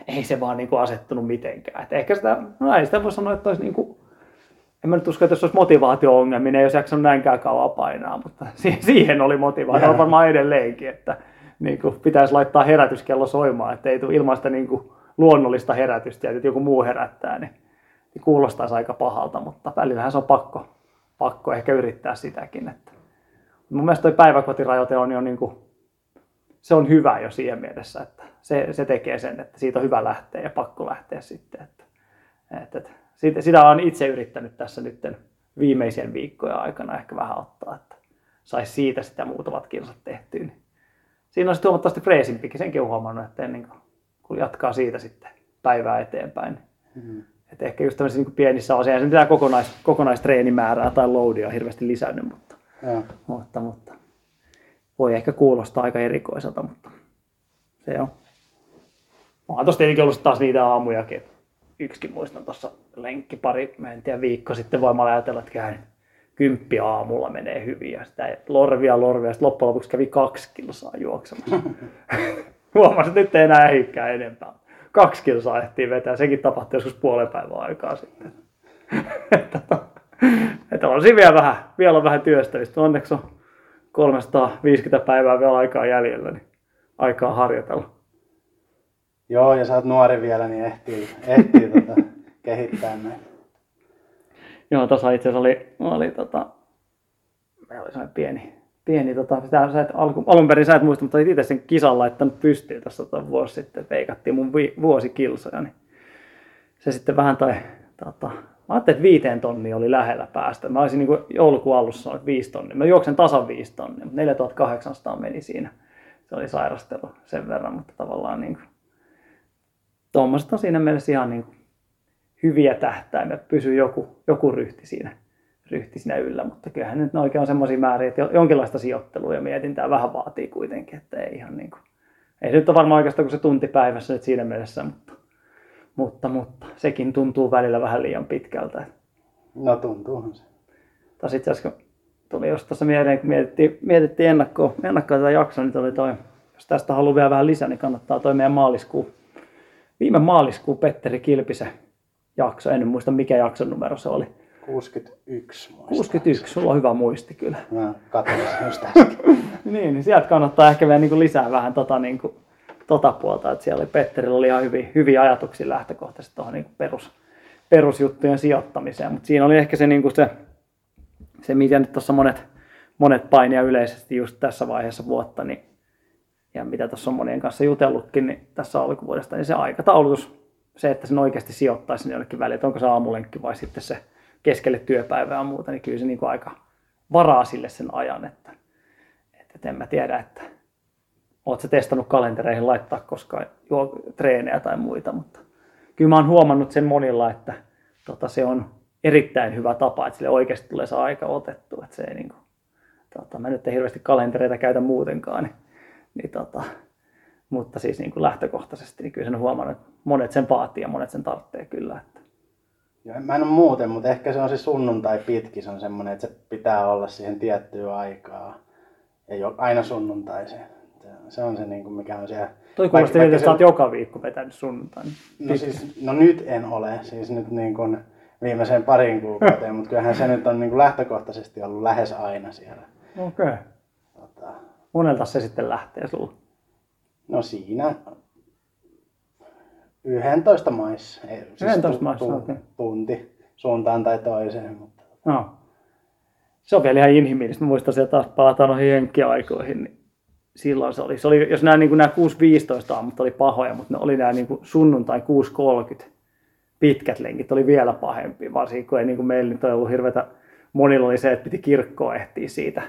C: ei se vaan niin kuin asettunut mitenkään. Et ehkä sitä, no ei sitä voi sanoa, että olisi niin kuin, en mä nyt usko, että jos olisi motivaatio-ongelmia, niin ei olisi jaksanut näinkään kauan painaa, mutta siihen oli motivaatio, on varmaan edelleenkin, että niin kuin pitäisi laittaa herätyskello soimaan, että ei tule ilman sitä niin kuin luonnollista herätystä että joku muu herättää, niin, niin kuulostaisi aika pahalta, mutta välillähän se on pakko, pakko ehkä yrittää sitäkin. Että. Mun mielestä toi päiväkotirajoite on jo niin kuin, se on hyvä jo siihen mielessä, että se, se tekee sen, että siitä on hyvä lähteä ja pakko lähteä sitten. Että, että, että sitä, sitä on itse yrittänyt tässä nyt viimeisen viikkojen aikana ehkä vähän ottaa, että saisi siitä sitä muutamat kilsat tehtyä. Niin siinä on sitten huomattavasti freesimpikin, senkin on huomannut, että ennen kuin kun jatkaa siitä sitten päivää eteenpäin. Mm-hmm. Että ehkä just tämmöisissä niin pienissä asioissa, se pitää kokonais, kokonaistreenimäärää tai loadia hirveästi lisännyt, mutta,
D: Joo.
C: mutta, mutta voi ehkä kuulostaa aika erikoiselta, mutta se on. Onhan tossa tietenkin ollut taas niitä aamujakin, yksikin muistan tuossa lenkki pari, mä en tiedä, viikko sitten voimalla ajatella, että käyn kymppi aamulla menee hyvin ja sitä lorvia lorvia, sitten loppujen lopuksi kävi kaksi kilsaa juoksemassa. Huomasin, että nyt ei enää ehikään enempää. Kaksi kilsaa ehtii vetää, sekin tapahtui joskus puolen päivän aikaa sitten. että, on siinä vielä vähän, vielä on vähän työstämistä. Onneksi on 350 päivää vielä aikaa jäljellä, niin aikaa harjoitella.
D: Joo, ja sä oot nuori vielä, niin ehtii, ehtii tota, kehittää näin.
C: Joo, tuossa itse asiassa oli, oli tota, oli sellainen pieni, pieni tota, sitä, sä et, alku, alun perin sä et muista, mutta itse sen kisan laittanut pystyyn tässä tota, vuosi sitten, veikattiin mun vi, vuosikilsoja, niin se sitten vähän tai, tota, mä ajattelin, että viiteen tonnia oli lähellä päästä. Mä olisin niin kuin joulukuun alussa että viisi tonnia. Mä juoksen tasan viisi tonnia, mutta 4800 meni siinä. Se oli sairastelu sen verran, mutta tavallaan niin kuin, tuommoiset on siinä mielessä ihan niin kuin, hyviä tähtäimiä, pysyy joku, joku ryhti siinä, ryhti siinä yllä, mutta kyllähän nyt ne oikein on semmoisia määriä, että jonkinlaista sijoittelua ja mietintää vähän vaatii kuitenkin, että ei ihan niin kuin, ei se nyt ole varmaan oikeastaan kuin se tunti päivässä nyt siinä mielessä, mutta, mutta, mutta sekin tuntuu välillä vähän liian pitkältä.
D: No tuntuuhan se.
C: Taas itse asiassa tuli just tuossa mieleen, kun mietittiin, mietittiin ennakkoa, ennakkoa tätä jaksoa, niin tuli toi, jos tästä haluaa vielä vähän lisää, niin kannattaa toi meidän maaliskuu, viime maaliskuu Petteri Kilpisen jakso, en muista mikä jakson numero se oli.
D: 61 muista.
C: 61, sulla on hyvä muisti kyllä.
D: Mä katsoin just
C: niin, niin sieltä kannattaa ehkä vielä niin kuin lisää vähän tota, niin kuin, tota puolta, että siellä oli Petterillä oli ihan hyviä, hyviä ajatuksia lähtökohtaisesti tuohon niin perus, perusjuttujen sijoittamiseen, mutta siinä oli ehkä se, niin kuin se, se mitä nyt tuossa monet, monet painia yleisesti just tässä vaiheessa vuotta, niin, ja mitä tuossa on monien kanssa jutellutkin niin tässä alkuvuodesta, niin se aikataulutus, se, että sen oikeasti sijoittaisi sinne jonnekin väliin, että onko se aamulenkki vai sitten se keskelle työpäivää ja muuta, niin kyllä se niin kuin aika varaa sille sen ajan, että, että, en mä tiedä, että oot se testannut kalentereihin laittaa koskaan juo, treenejä tai muita, mutta kyllä mä oon huomannut sen monilla, että tota, se on erittäin hyvä tapa, että sille oikeasti tulee se aika otettu, että se ei niin kuin, tota, mä nyt en hirveästi kalentereita käytä muutenkaan, niin, niin tota, mutta siis niin kuin lähtökohtaisesti niin kyllä sen huomannut, että monet sen vaatii ja monet sen tarvitsee kyllä. Että.
D: Ja mä en ole muuten, mutta ehkä se on se sunnuntai pitki, se on semmoinen, että se pitää olla siihen tiettyyn aikaa. Ei ole aina sunnuntaisin. Se on se, niin kuin mikä on siellä.
C: Toi kuulosti että sä oot joka viikko vetänyt sunnuntain.
D: No, siis, no nyt en ole, siis nyt niin kuin viimeiseen parin kuukauteen, mutta kyllähän se nyt on niin kuin lähtökohtaisesti ollut lähes aina siellä.
C: Okei. Okay. Tota... Monelta se sitten lähtee sulla?
D: No siinä 11 maissa. Ei,
C: siis 11 maissa, tu, okay.
D: Tunti suuntaan tai toiseen. Mutta...
C: No. Se on vielä ihan inhimillistä. Mä muistan sieltä taas palataan noihin jenkkiaikoihin. Niin silloin se oli, se oli jos nämä, niin kuin nämä 6.15 aamut oli pahoja, mutta ne oli nämä niin kuin sunnuntai 6.30 pitkät lenkit oli vielä pahempi, varsinkin kun ei niin kuin meillä nyt ollut hirveätä, monilla oli se, että piti kirkkoa ehtiä siitä.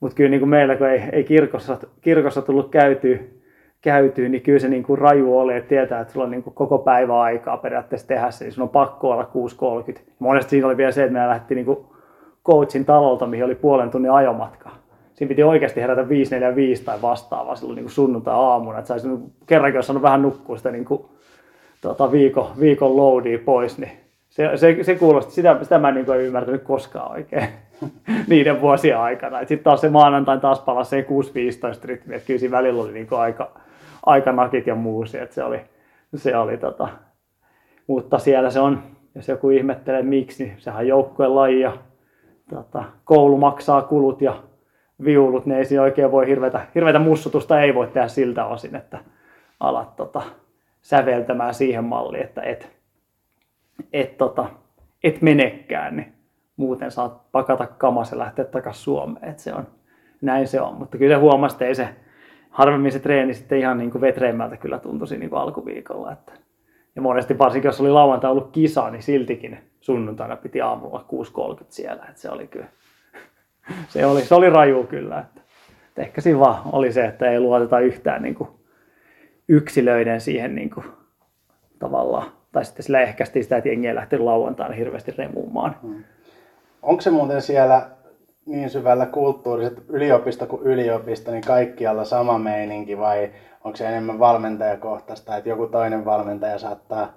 C: Mutta kyllä niin kuin meillä, kun ei, ei kirkossa, kirkossa tullut käytyä, käytyy, niin kyllä se niin kuin raju oli, että tietää, että sulla on niin kuin koko päivä aikaa periaatteessa tehdä se, niin sun on pakko olla 6.30. Monesti siinä oli vielä se, että me lähti niin kuin coachin talolta, mihin oli puolen tunnin ajomatka. Siinä piti oikeasti herätä 5.45 tai vastaavaa silloin niin sunnuntai-aamuna, että saisi niin kerrankin, jos saanut vähän nukkua sitä niin kuin, tota, viikon, viikon loadia pois, niin se, se, se kuulosti, sitä, sitä mä en niin kuin, ymmärtänyt koskaan oikein niiden vuosien aikana. Sitten taas se maanantai taas palasi se 6.15 rytmi, että kyllä siinä välillä oli niin kuin aika, aikanakit ja muusi, että se oli, se oli tota, mutta siellä se on, jos joku ihmettelee miksi, niin sehän on joukkueen laji ja tota, koulu maksaa kulut ja viulut, niin ei siinä oikein voi hirveätä, hirveätä mussutusta ei voi tehdä siltä osin, että alat tota, säveltämään siihen malliin, että et, et, tota, et menekään, niin muuten saat pakata kamas ja lähteä takaisin Suomeen. Et se on, näin se on, mutta kyllä se huomasi, että ei se, harvemmin se treeni sitten ihan niin kuin vetreimmältä kyllä tuntuisi niin kuin alkuviikolla. Että. Ja monesti varsinkin, jos oli lauantai ollut kisa, niin siltikin sunnuntaina piti aamulla 6.30 siellä. Että se oli kyllä, se oli, se oli raju kyllä. Että. Että ehkä siinä vaan oli se, että ei luoteta yhtään niin kuin yksilöiden siihen niin kuin, tavallaan. Tai sitten sillä ehkästi sitä, että jengi ei lähtenyt lauantaina hirveästi remuumaan. Hmm.
D: Onko se muuten siellä niin syvällä kulttuuriset yliopisto kuin yliopisto, niin kaikkialla sama meininki vai onko se enemmän valmentajakohtaista, että joku toinen valmentaja saattaa,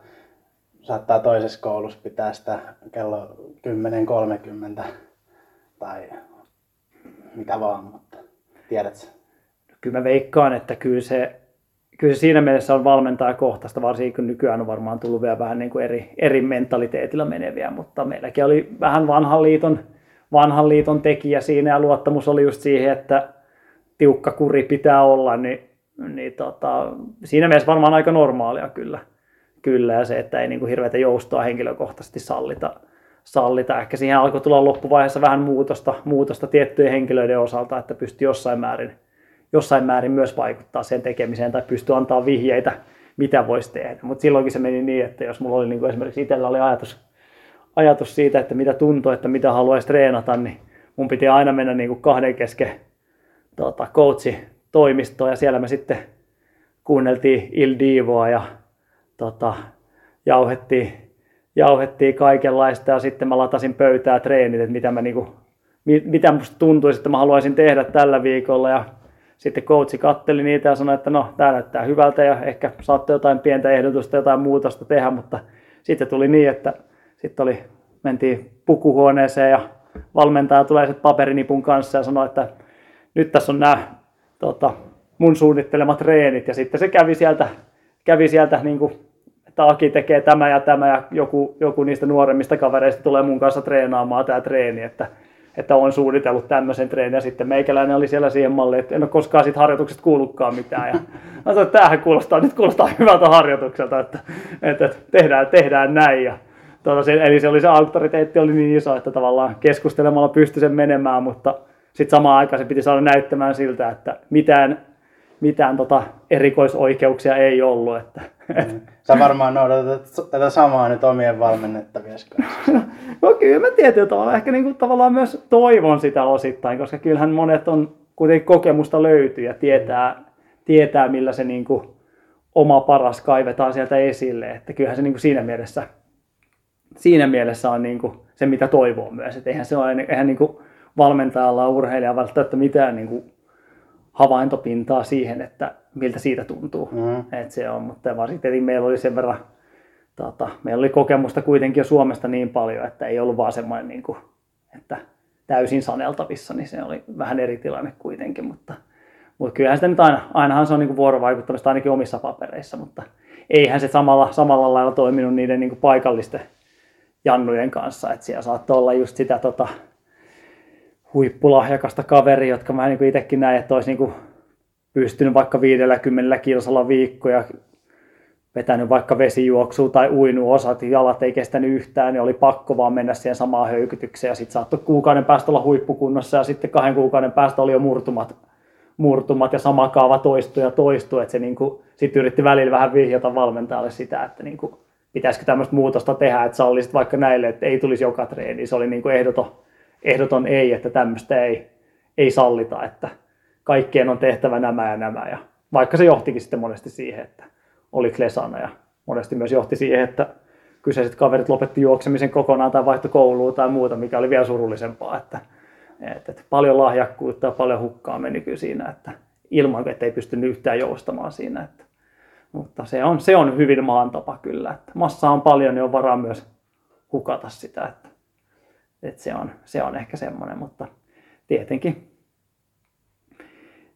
D: saattaa toisessa koulussa pitää sitä kello 10.30 tai mitä vaan, mutta tiedätkö?
C: Kyllä mä veikkaan, että kyllä se, kyllä se siinä mielessä on valmentajakohtaista, varsinkin kun nykyään on varmaan tullut vielä vähän niin kuin eri, eri mentaliteetilla meneviä, mutta meilläkin oli vähän vanhan liiton vanhan liiton tekijä siinä ja luottamus oli just siihen, että tiukka kuri pitää olla, niin, niin tota, siinä mielessä varmaan aika normaalia kyllä. Kyllä, ja se, että ei niin kuin hirveätä joustoa henkilökohtaisesti sallita, sallita. Ehkä siihen alkoi tulla loppuvaiheessa vähän muutosta, muutosta tiettyjen henkilöiden osalta, että pystyy jossain määrin, jossain määrin myös vaikuttaa sen tekemiseen tai pystyy antaa vihjeitä, mitä voisi tehdä. Mutta silloinkin se meni niin, että jos mulla oli niin kuin esimerkiksi itsellä oli ajatus ajatus siitä, että mitä tuntuu, että mitä haluaisi treenata, niin mun piti aina mennä niin kuin kahden kesken tota, coachi toimistoon ja siellä me sitten kuunneltiin Il Divoa ja tota, jauhettiin, jauhettiin kaikenlaista ja sitten mä latasin pöytää treenit, että mitä, mä niinku, mitä musta tuntuisi, että mä haluaisin tehdä tällä viikolla ja sitten coachi katteli niitä ja sanoi, että no tämä näyttää hyvältä ja ehkä saatte jotain pientä ehdotusta, jotain muutosta tehdä, mutta sitten tuli niin, että sitten oli, mentiin pukuhuoneeseen ja valmentaja tulee sitten paperinipun kanssa ja sanoi, että nyt tässä on nämä tota, mun suunnittelemat treenit. Ja sitten se kävi sieltä, kävi sieltä niin kuin, että Aki tekee tämä ja tämä ja joku, joku niistä nuoremmista kavereista tulee mun kanssa treenaamaan tämä treeni, että, että on suunnitellut tämmöisen treenin. Ja sitten meikäläinen oli siellä siihen malliin, että en ole koskaan siitä harjoituksesta kuullutkaan mitään. Ja mä sanoin, että tämähän kuulostaa, nyt kuulostaa hyvältä harjoitukselta, että, että tehdään, tehdään näin. Ja tuota, se, eli se, oli se auktoriteetti oli niin iso, että tavallaan keskustelemalla pystyi sen menemään, mutta sitten samaan aikaan se piti saada näyttämään siltä, että mitään, mitään tota erikoisoikeuksia ei ollut. Että,
D: mm. Sä varmaan noudatat tätä samaa nyt omien valmennettavien kanssa.
C: no kyllä mä tietyllä tavalla ehkä niin kuin tavallaan myös toivon sitä osittain, koska kyllähän monet on kuitenkin kokemusta löytyy ja tietää, tietää millä se niin kuin oma paras kaivetaan sieltä esille. Että kyllähän se niin kuin siinä mielessä siinä mielessä on niin kuin se, mitä toivoo myös. Että eihän se ole, eihän niin kuin valmentajalla urheilija välttämättä mitään niin kuin havaintopintaa siihen, että miltä siitä tuntuu.
D: Mm.
C: Et se on, mutta varsinkin meillä oli sen verran, tota, meillä oli kokemusta kuitenkin jo Suomesta niin paljon, että ei ollut vaan semmoinen, niin kuin, että täysin saneltavissa, niin se oli vähän eri tilanne kuitenkin, mutta, mutta kyllähän sitä nyt aina, ainahan se on niin kuin vuorovaikuttamista ainakin omissa papereissa, mutta eihän se samalla, samalla lailla toiminut niiden niin kuin paikallisten jannujen kanssa, että siellä saattoi olla just sitä tota, huippulahjakasta kaveri, jotka mä niin itsekin näin, että olisi niin kuin pystynyt vaikka 50 kilsalla viikkoja vetänyt vaikka vesijuoksua tai uinut osat, jalat ei kestänyt yhtään, niin oli pakko vaan mennä siihen samaan höykytykseen ja sitten saattoi kuukauden päästä olla huippukunnossa ja sitten kahden kuukauden päästä oli jo murtumat, murtumat ja sama kaava toistui ja toistui, että se niin sitten yritti välillä vähän vihjata valmentajalle sitä, että niin kuin, pitäisikö tämmöistä muutosta tehdä, että sallisit vaikka näille, että ei tulisi joka treeni, se oli niin kuin ehdoton, ehdoton ei, että tämmöistä ei, ei sallita, että kaikkien on tehtävä nämä ja nämä ja vaikka se johtikin sitten monesti siihen, että oli klesana ja monesti myös johti siihen, että kyseiset kaverit lopetti juoksemisen kokonaan tai vaihto kouluun tai muuta, mikä oli vielä surullisempaa. Että, että, että paljon lahjakkuutta ja paljon hukkaa meni kyllä siinä, että ilman, että ei pystynyt yhtään joustamaan siinä. Että, mutta se on, se on hyvin maan tapa kyllä. Että massa on paljon, niin on varaa myös hukata sitä. Että, että se, on, se on ehkä semmoinen, mutta tietenkin,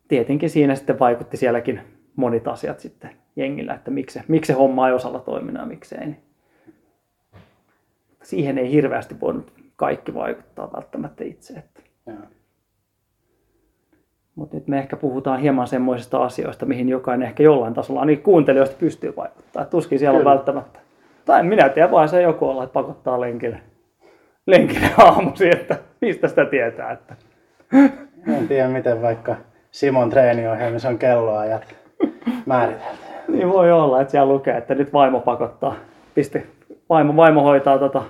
C: tietenkin siinä sitten vaikutti sielläkin monit asiat sitten jengillä, että miksi, miksi se homma ei osalla toiminut ja miksei. Niin siihen ei hirveästi voinut kaikki vaikuttaa välttämättä itse. Että. Mutta nyt me ehkä puhutaan hieman semmoisista asioista, mihin jokainen ehkä jollain tasolla niin kuuntelijoista pystyy vaikuttaa. Tuskin siellä Kyllä. on välttämättä. Tai minä tiedän, vaan se joku olla, että pakottaa lenkille, lenkille aamusi, että mistä sitä tietää. Että.
D: En tiedä, miten vaikka Simon treeniohjelmissa on kelloajat määritelty.
C: Niin voi olla, että siellä lukee, että nyt vaimo pakottaa. Piste. Vaimo, vaimo hoitaa tota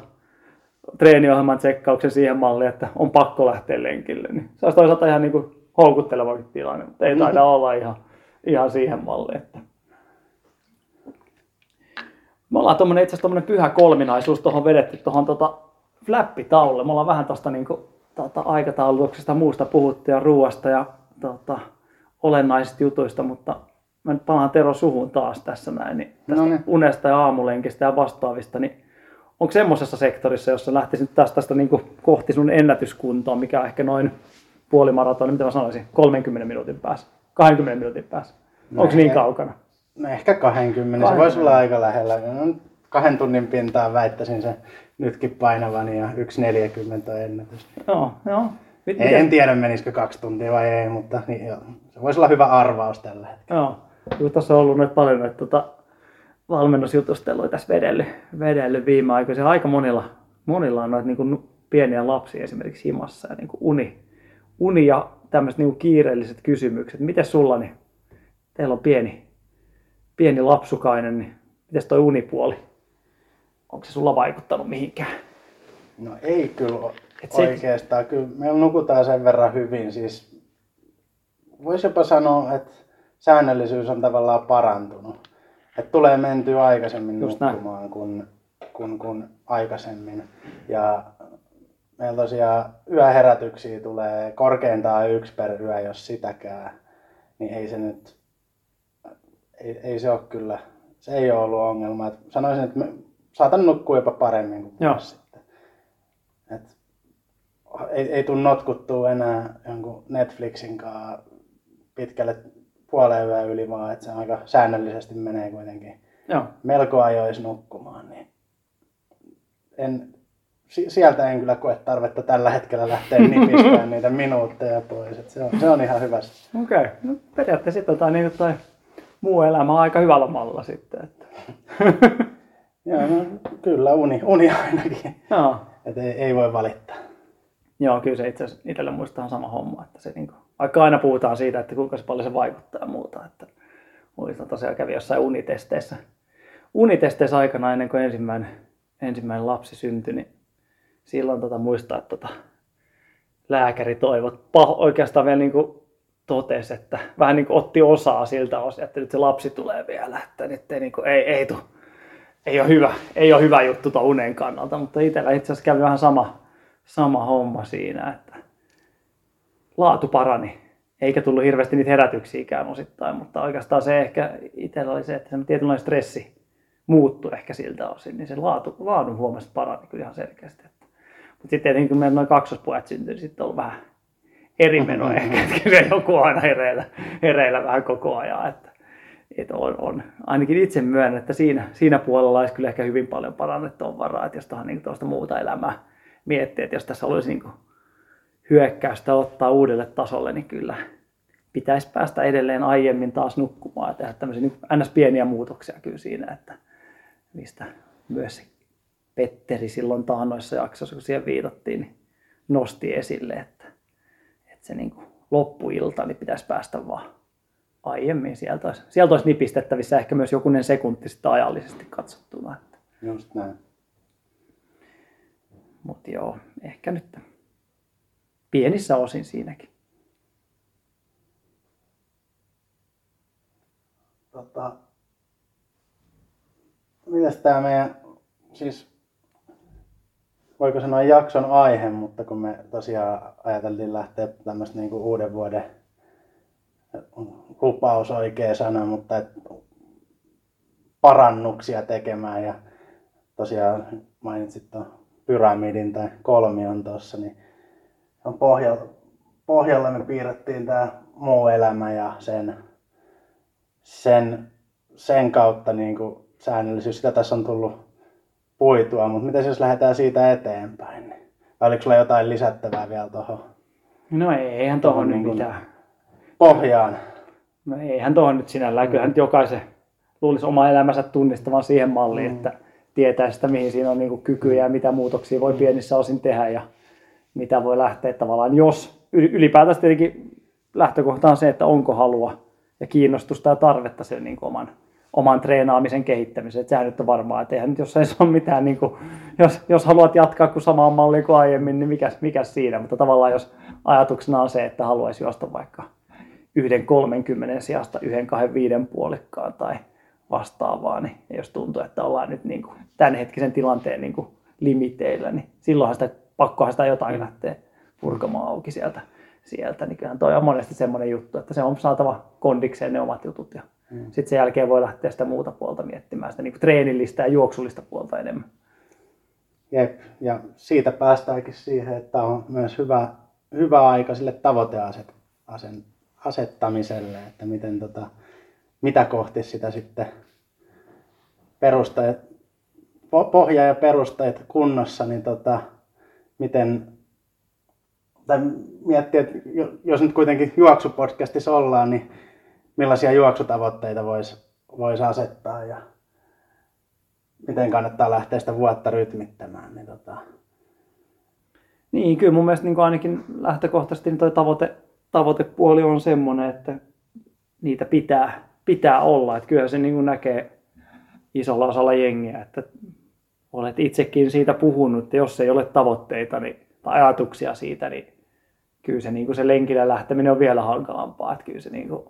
C: treeniohjelman tsekkauksen siihen malliin, että on pakko lähteä lenkille. Niin se olisi toisaalta ihan niin kuin houkutteleva tilanne, mutta ei taida mm-hmm. olla ihan, ihan siihen malliin. Että. Me ollaan tuommoinen, itse asiassa pyhä kolminaisuus tuohon vedetty tuohon tota flappitaululle. Me ollaan vähän tuosta niin kuin, tota, aikataulutuksesta muusta puhuttu ja ruoasta ja tota, olennaisista jutuista, mutta mä nyt palaan Tero suhun taas tässä näin, niin tästä no niin. unesta ja aamulenkistä ja vastaavista, niin onko semmoisessa sektorissa, jossa lähtisit tästä, tästä niin kohti sun ennätyskuntoa, mikä ehkä noin puolimaratoni, mitä mä sanoisin, 30 minuutin päässä, 20 minuutin päässä. No onko niin kaukana?
D: No ehkä 20, 20. se voisi olla aika lähellä. No, kahden tunnin pintaan väittäisin se nytkin painavan ja 1.40 ennätys.
C: Joo, joo.
D: Mit, en tiedä menisikö kaksi tuntia vai ei, mutta niin, joo. se voisi olla hyvä arvaus tällä hetkellä.
C: Joo. Kyllä tässä on ollut nyt paljon että tota, valmennusjutusteluja tässä vedellyt, vedellyt viime aikoina. Aika monilla, monilla on noita niin kuin pieniä lapsia esimerkiksi himassa ja niin kuin uni, uni ja tämmöiset niin kiireelliset kysymykset. Miten sulla, niin teillä on pieni, pieni lapsukainen, niin miten toi unipuoli? Onko se sulla vaikuttanut mihinkään?
D: No ei kyllä Et oikeastaan. Se... Kyllä meillä nukutaan sen verran hyvin. Siis voisi jopa sanoa, että säännöllisyys on tavallaan parantunut. Että tulee mentyä aikaisemmin Just nukkumaan kuin, kuin, kuin aikaisemmin. Ja meillä tosiaan yöherätyksiä tulee korkeintaan yksi per yö, jos sitäkään. Niin ei se nyt, ei, ei se ole kyllä, se ei ole ollut ongelma. Et sanoisin, että me saatan nukkua jopa paremmin kuin Joo. sitten. Et ei, ei tule notkuttua enää jonkun Netflixin kanssa pitkälle puoleen yön yli, vaan että se aika säännöllisesti menee kuitenkin Joo. melko ajois nukkumaan. Niin en, sieltä en kyllä koe tarvetta tällä hetkellä lähteä nipistämään niitä minuutteja pois. se, on, se on ihan hyvä.
C: Okei, okay. no, periaatteessa sitten tai niin, toi muu elämä on aika hyvällä malla sitten. Että.
D: Joo, no, kyllä uni, uni ainakin. Joo. Et ei, ei, voi valittaa.
C: Joo, kyllä se itse asiassa itselle muistaa sama homma, että se niinku, vaikka aina puhutaan siitä, että kuinka se paljon se vaikuttaa ja muuta. Että muistan tosiaan kävi jossain unitesteissä, unitesteissä aikana ennen kuin ensimmäinen, ensimmäinen lapsi syntyi, niin silloin tota muistaa, että tota, lääkäri toivot, pah, oikeastaan vielä niin kuin totesi, että vähän niin kuin otti osaa siltä osin, että nyt se lapsi tulee vielä, että nyt ei, niin kuin, ei, ei, tu, ei, ole hyvä, ei ole hyvä juttu tuon unen kannalta, mutta itsellä itse asiassa kävi vähän sama, sama homma siinä, että laatu parani eikä tullut hirveästi niitä herätyksiäkään osittain, mutta oikeastaan se ehkä itsellä oli se, että se tietynlainen stressi muuttui ehkä siltä osin, niin se laatu, laadun huomasta parani kyllä ihan selkeästi. Mutta sitten tietenkin kun meillä noin kaksospojat syntyi, niin sitten on vähän eri meno ehkä, että kyllä joku on aina hereillä, hereillä vähän koko ajan. Että, että on, on, ainakin itse myönnän, että siinä, siinä puolella olisi kyllä ehkä hyvin paljon parannettua varaa, että jos tuohon niin tuosta muuta elämää miettii, että jos tässä olisi niin hyökkäystä ottaa uudelle tasolle, niin kyllä pitäisi päästä edelleen aiemmin taas nukkumaan ja tehdä tämmöisiä niin ns. pieniä muutoksia kyllä siinä, että mistä myös Petteri silloin taannoissa jaksossa, kun siihen viitattiin, niin nosti esille, että, että se niin loppuilta niin pitäisi päästä vaan aiemmin. Sieltä olisi, sieltä olisi nipistettävissä ehkä myös jokunen sekunti sitten ajallisesti katsottuna. Että.
D: Just näin.
C: Mutta joo, ehkä nyt pienissä osin siinäkin.
D: Tota, mitäs tämä meidän, siis voiko sanoa jakson aihe, mutta kun me tosiaan ajateltiin lähteä tämmöistä niin uuden vuoden lupaus oikea sana, mutta et parannuksia tekemään ja tosiaan mainitsit tuon pyramidin tai kolmion tuossa, niin on pohjalla, pohjalla me piirrettiin tämä muu elämä ja sen, sen, sen kautta niin kuin säännöllisyys, sitä tässä on tullut puitua, mutta miten jos lähdetään siitä eteenpäin? Niin, vai oliko sulla jotain lisättävää vielä tuohon?
C: No eihän tuohon niin mitään.
D: Pohjaan.
C: No eihän tuohon nyt sinällään. Kyllähän nyt jokaisen luulisi oma elämänsä tunnistavan siihen malliin, mm. että tietää sitä, mihin siinä on niin kykyjä ja mitä muutoksia voi pienissä osin tehdä ja mitä voi lähteä tavallaan, jos ylipäätään tietenkin lähtökohta on se, että onko halua ja kiinnostusta ja tarvetta sen niin oman oman treenaamisen kehittämiseen. Että sehän nyt on varmaa, että eihän nyt jos ei se ole mitään, niin kuin, jos, jos haluat jatkaa kuin samaan malliin kuin aiemmin, niin mikäs, mikäs siinä. Mutta tavallaan jos ajatuksena on se, että haluaisi juosta vaikka yhden 30 sijasta yhden kahden viiden puolikkaan tai vastaavaa, niin jos tuntuu, että ollaan nyt niin kuin tämänhetkisen tilanteen niin kuin limiteillä, niin silloinhan sitä, pakkohan sitä jotain lähteä purkamaan auki sieltä. sieltä. Niin kyllähän toi on monesti semmoinen juttu, että se on saatava kondikseen ne omat jutut ja Mm. Sitten sen jälkeen voi lähteä sitä muuta puolta miettimään, sitä niin kuin treenillistä ja juoksullista puolta enemmän.
D: Jep, ja siitä päästäänkin siihen, että on myös hyvä, hyvä aika sille tavoiteasettamiselle, että miten tota, mitä kohti sitä sitten perusteet, pohja ja perusteet kunnossa, niin tota, miten, tai miettiä, että jos nyt kuitenkin juoksupodcastissa ollaan, niin millaisia juoksutavoitteita voisi vois asettaa ja miten kannattaa lähteä sitä vuotta rytmittämään. Niin, tota...
C: niin kyllä mun mielestä niin ainakin lähtökohtaisesti niin toi tavoite, tavoitepuoli on semmoinen, että niitä pitää, pitää olla. Että kyllä se niin näkee isolla osalla jengiä, että olet itsekin siitä puhunut, että jos ei ole tavoitteita niin, tai ajatuksia siitä, niin kyllä se, niin kuin se lenkille lähteminen on vielä hankalampaa. Että kyllä se niin kuin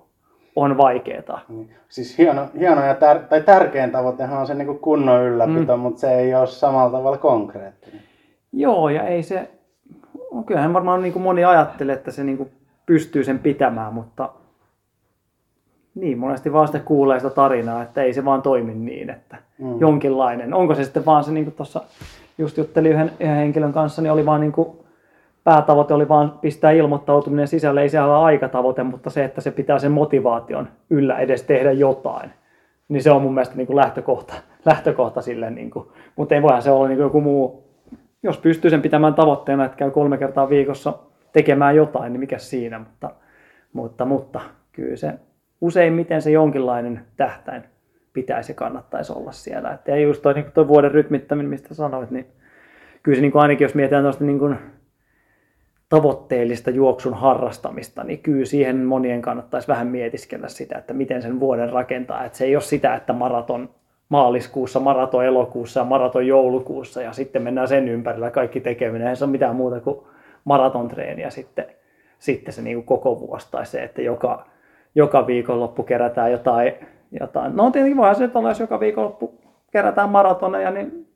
C: on vaikeaa.
D: Niin. Siis hieno, hieno ja tär, tai tärkein tavoitehan on se niin kunnon ylläpito, mm. mutta se ei ole samalla tavalla konkreettinen.
C: Joo, ja ei se, kyllähän varmaan niin kuin moni ajattelee, että se niin kuin pystyy sen pitämään, mutta niin monesti vaan sitä kuulee sitä tarinaa, että ei se vaan toimi niin, että mm. jonkinlainen. Onko se sitten vaan se, niin kuin tuossa just juttelin yhden, yhden henkilön kanssa, niin oli vaan niin kuin päätavoite oli vaan pistää ilmoittautuminen sisälle, ei siellä ole aikatavoite, mutta se, että se pitää sen motivaation yllä edes tehdä jotain, niin se on mun mielestä niin kuin lähtökohta, lähtökohta sille, niin kuin, mutta ei voihan se olla niin kuin joku muu, jos pystyy sen pitämään tavoitteena, että käy kolme kertaa viikossa tekemään jotain, niin mikä siinä, mutta, mutta, mutta kyllä se useimmiten se jonkinlainen tähtäin pitäisi ja kannattaisi olla siellä. Että ei just toi, niin toi vuoden rytmittäminen, mistä sanoit, niin kyllä se niin kuin ainakin jos mietitään tuosta niin tavoitteellista juoksun harrastamista, niin kyllä siihen monien kannattaisi vähän mietiskellä sitä, että miten sen vuoden rakentaa. Että se ei ole sitä, että maraton maaliskuussa, maraton elokuussa ja maraton joulukuussa ja sitten mennään sen ympärillä kaikki tekeminen. Ei se ole mitään muuta kuin maratontreeniä sitten, sitten se niin koko vuosi tai se, että joka, joka viikonloppu kerätään jotain, jotain. No tietenkin voihan se, että jos joka viikonloppu kerätään maratoneja, niin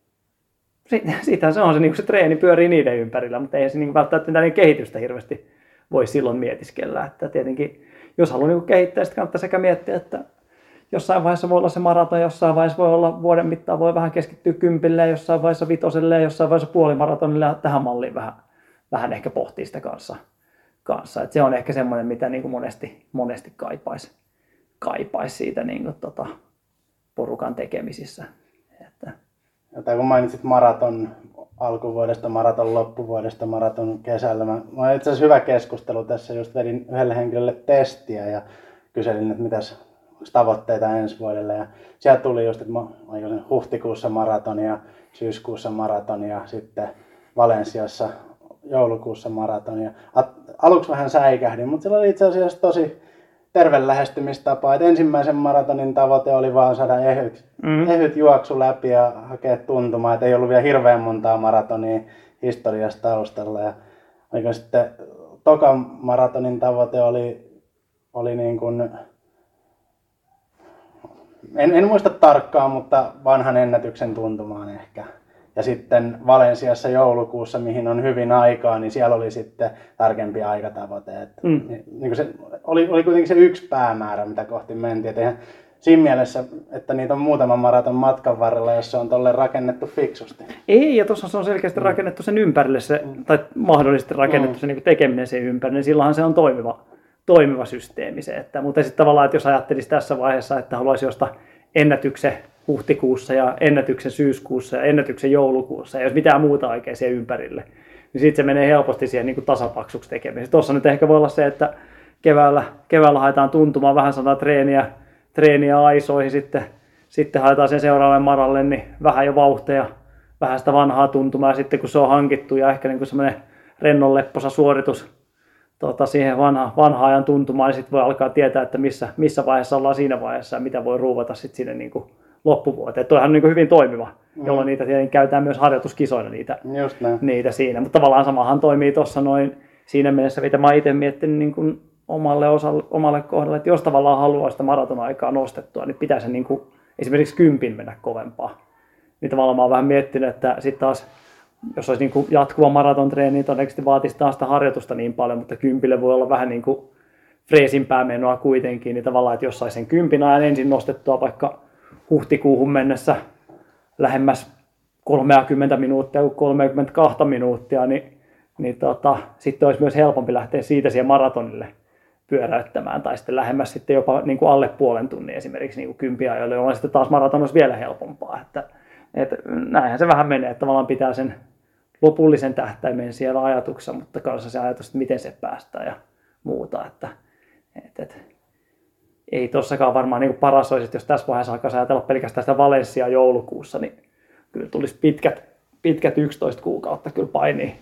C: siitä se on se, niin se treeni pyörii niiden ympärillä, mutta ei se niin välttämättä mitään kehitystä hirveästi voi silloin mietiskellä. Että tietenkin, jos haluaa niin kehittää, sitten kannattaa sekä miettiä, että jossain vaiheessa voi olla se maraton, jossain vaiheessa voi olla vuoden mittaan, voi vähän keskittyä kympille, jossain vaiheessa vitoselle, jossain vaiheessa puolimaratonille ja tähän malliin vähän, vähän ehkä pohtii sitä kanssa. kanssa. Et se on ehkä semmoinen, mitä niin kuin monesti, monesti kaipaisi, kaipaisi siitä niin kuin tota, porukan tekemisissä.
D: Ja kun mainitsit maraton alkuvuodesta, maraton loppuvuodesta, maraton kesällä. Mä, mä itse asiassa hyvä keskustelu tässä, just vedin yhdelle henkilölle testiä ja kyselin, että mitäs tavoitteita ensi vuodelle. Ja sieltä tuli just, että mä huhtikuussa maratonia, syyskuussa maratonia, sitten Valensiassa joulukuussa maratonia. Aluksi vähän säikähdin, mutta sillä oli itse asiassa tosi terve lähestymistapa. Et ensimmäisen maratonin tavoite oli vaan saada ehyt, mm. ehyt juoksu läpi ja hakea tuntumaa. Et ei ollut vielä hirveän montaa maratonia historiasta taustalla. Ja oliko sitten tokan maratonin tavoite oli, oli niin kuin en, en muista tarkkaan, mutta vanhan ennätyksen tuntumaan ehkä. Ja sitten Valensiassa joulukuussa, mihin on hyvin aikaa, niin siellä oli sitten tarkempi aikatavoite. Että mm. niin, niin se, oli, oli kuitenkin se yksi päämäärä, mitä kohti mentiin. Että eihän, siinä mielessä, että niitä on muutama maraton matkan varrella, jos se on tolle rakennettu fiksusti.
C: Ei, ja tuossa se on selkeästi mm. rakennettu sen ympärille, se, mm. tai mahdollisesti rakennettu mm. se niin tekeminen sen ympärille, niin silloinhan se on toimiva toimiva systeemi se. Että, mutta sitten tavallaan, että jos ajattelisi tässä vaiheessa, että haluaisi josta ennätyksen huhtikuussa ja ennätyksen syyskuussa ja ennätyksen joulukuussa ja jos mitään muuta oikein siihen ympärille, niin sitten se menee helposti siihen niin kuin tasapaksuksi tekemiseen. Tuossa nyt ehkä voi olla se, että keväällä, keväällä haetaan tuntumaan vähän sanotaan treeniä, treeniä aisoihin, sitten, sitten haetaan sen seuraavalle maralle, niin vähän jo vauhteja, vähän sitä vanhaa tuntumaa, ja sitten kun se on hankittu ja ehkä niin semmoinen rennon lepposa suoritus tota, siihen vanha, vanha ajan tuntumaan, niin sitten voi alkaa tietää, että missä, missä vaiheessa ollaan siinä vaiheessa ja mitä voi ruuvata sitten sinne niin kuin loppuvuoteen. Tuohan on niin hyvin toimiva, mm. jolloin niitä käytetään myös harjoituskisoina niitä, niitä siinä. Mutta tavallaan samahan toimii tuossa noin siinä mielessä, mitä mä itse miettinyt niin kuin omalle, osalle, omalle kohdalle, että jos tavallaan haluaa sitä maratonaikaa nostettua, niin pitää se niin kuin esimerkiksi kympin mennä kovempaa. Niin tavallaan mä oon vähän miettinyt, että sitten taas jos olisi niin kuin jatkuva maratontreeni, niin todennäköisesti vaatisi taas sitä harjoitusta niin paljon, mutta kympille voi olla vähän niin kuin freesimpää menoa kuitenkin, niin tavallaan, että jos saisi sen kympin ajan ensin nostettua vaikka huhtikuuhun mennessä lähemmäs 30 minuuttia kuin 32 minuuttia, niin, niin tota, sitten olisi myös helpompi lähteä siitä siihen maratonille pyöräyttämään, tai sitten lähemmäs sitten jopa niin kuin alle puolen tunnin esimerkiksi niin kuin kympiajoille, jolloin sitten taas maraton olisi vielä helpompaa. Että, että näinhän se vähän menee, että tavallaan pitää sen lopullisen tähtäimen siellä ajatuksessa, mutta kanssa se ajatus, että miten se päästään ja muuta. Että, et, et, ei tossakaan varmaan niin paras olisi, että jos tässä vaiheessa alkaa ajatella pelkästään sitä Valencia joulukuussa, niin kyllä tulisi pitkät, pitkät 11 kuukautta kyllä painii,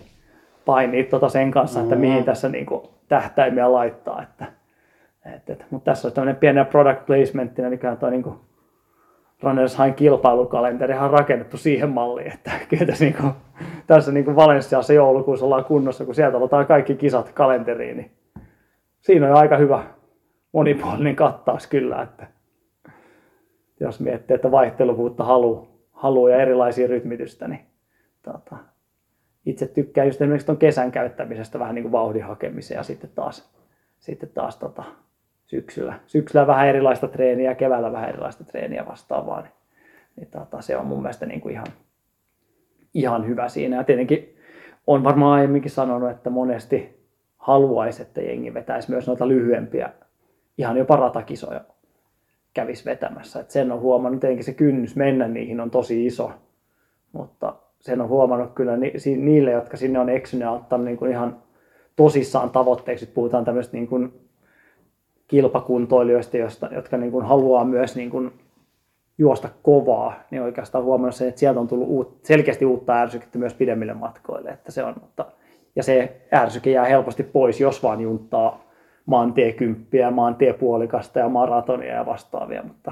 C: painii tota sen kanssa, että mihin tässä niin kuin tähtäimiä laittaa. Että, et, et, mutta tässä on tämmöinen pieni product placementina, niin toi niin Runners High kilpailukalenterihan on rakennettu siihen malliin, että kyllä tässä, niin kuin, tässä niin kuin Valenssiassa joulukuussa ollaan kunnossa, kun sieltä otetaan kaikki kisat kalenteriin, niin siinä on aika hyvä monipuolinen kattaus kyllä, että jos miettii, että vaihteluvuutta haluaa halu ja erilaisia rytmitystä, niin tota, itse tykkään just esimerkiksi tuon kesän käyttämisestä vähän niin kuin vauhdin hakemiseen ja sitten taas, sitten taas tota, syksyllä. Syksyllä vähän erilaista treeniä, keväällä vähän erilaista treeniä vastaavaa. Niin, niin tota, se on mun mielestä niin kuin ihan, ihan hyvä siinä. Ja tietenkin on varmaan aiemminkin sanonut, että monesti haluaisi, että jengi vetäisi myös noita lyhyempiä, ihan jopa ratakisoja kävisi vetämässä. Et sen on huomannut, tietenkin se kynnys mennä niihin on tosi iso, mutta sen on huomannut kyllä ni, niille, jotka sinne on eksyneet ja ottanut niin kuin ihan tosissaan tavoitteeksi. Puhutaan tämmöistä niin kuin kilpakuntoilijoista, josta, jotka niin kuin haluaa myös niin kuin juosta kovaa, niin oikeastaan huomannut sen, että sieltä on tullut uut, selkeästi uutta ärsykettä myös pidemmille matkoille. Että se on, mutta, ja se ärsyke jää helposti pois, jos vaan junttaa maantiekymppiä, maantiepuolikasta ja maratonia ja vastaavia, mutta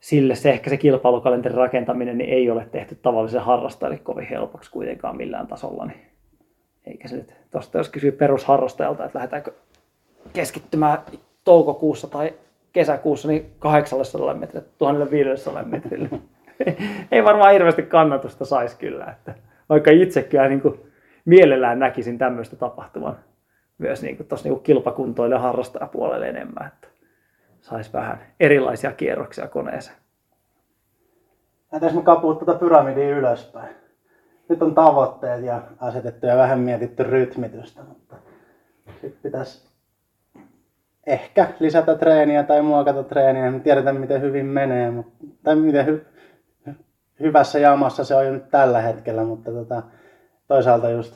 C: sille se ehkä se kilpailukalenterin rakentaminen niin ei ole tehty tavallisen harrastajalle kovin helpoksi kuitenkaan millään tasolla. Niin eikä se nyt, tuosta jos kysyy perusharrastajalta, että lähdetäänkö keskittymään toukokuussa tai kesäkuussa niin 800 metrille, 1500 metrille. Ei varmaan hirveästi kannatusta saisi kyllä. Että vaikka itse kyllä niin mielellään näkisin tämmöistä tapahtuvan, myös niin kuin niin kilpakuntoille ja harrastajapuolelle enemmän, että saisi vähän erilaisia kierroksia koneeseen.
D: Entäs me kaput tuota pyramidia ylöspäin? Nyt on tavoitteet ja asetettu ja vähän mietitty rytmitystä, mutta sitten pitäisi ehkä lisätä treeniä tai muokata treeniä. Me tiedetään, miten hyvin menee, mutta, tai miten hy, hyvässä jamassa se on jo nyt tällä hetkellä, mutta tota, toisaalta just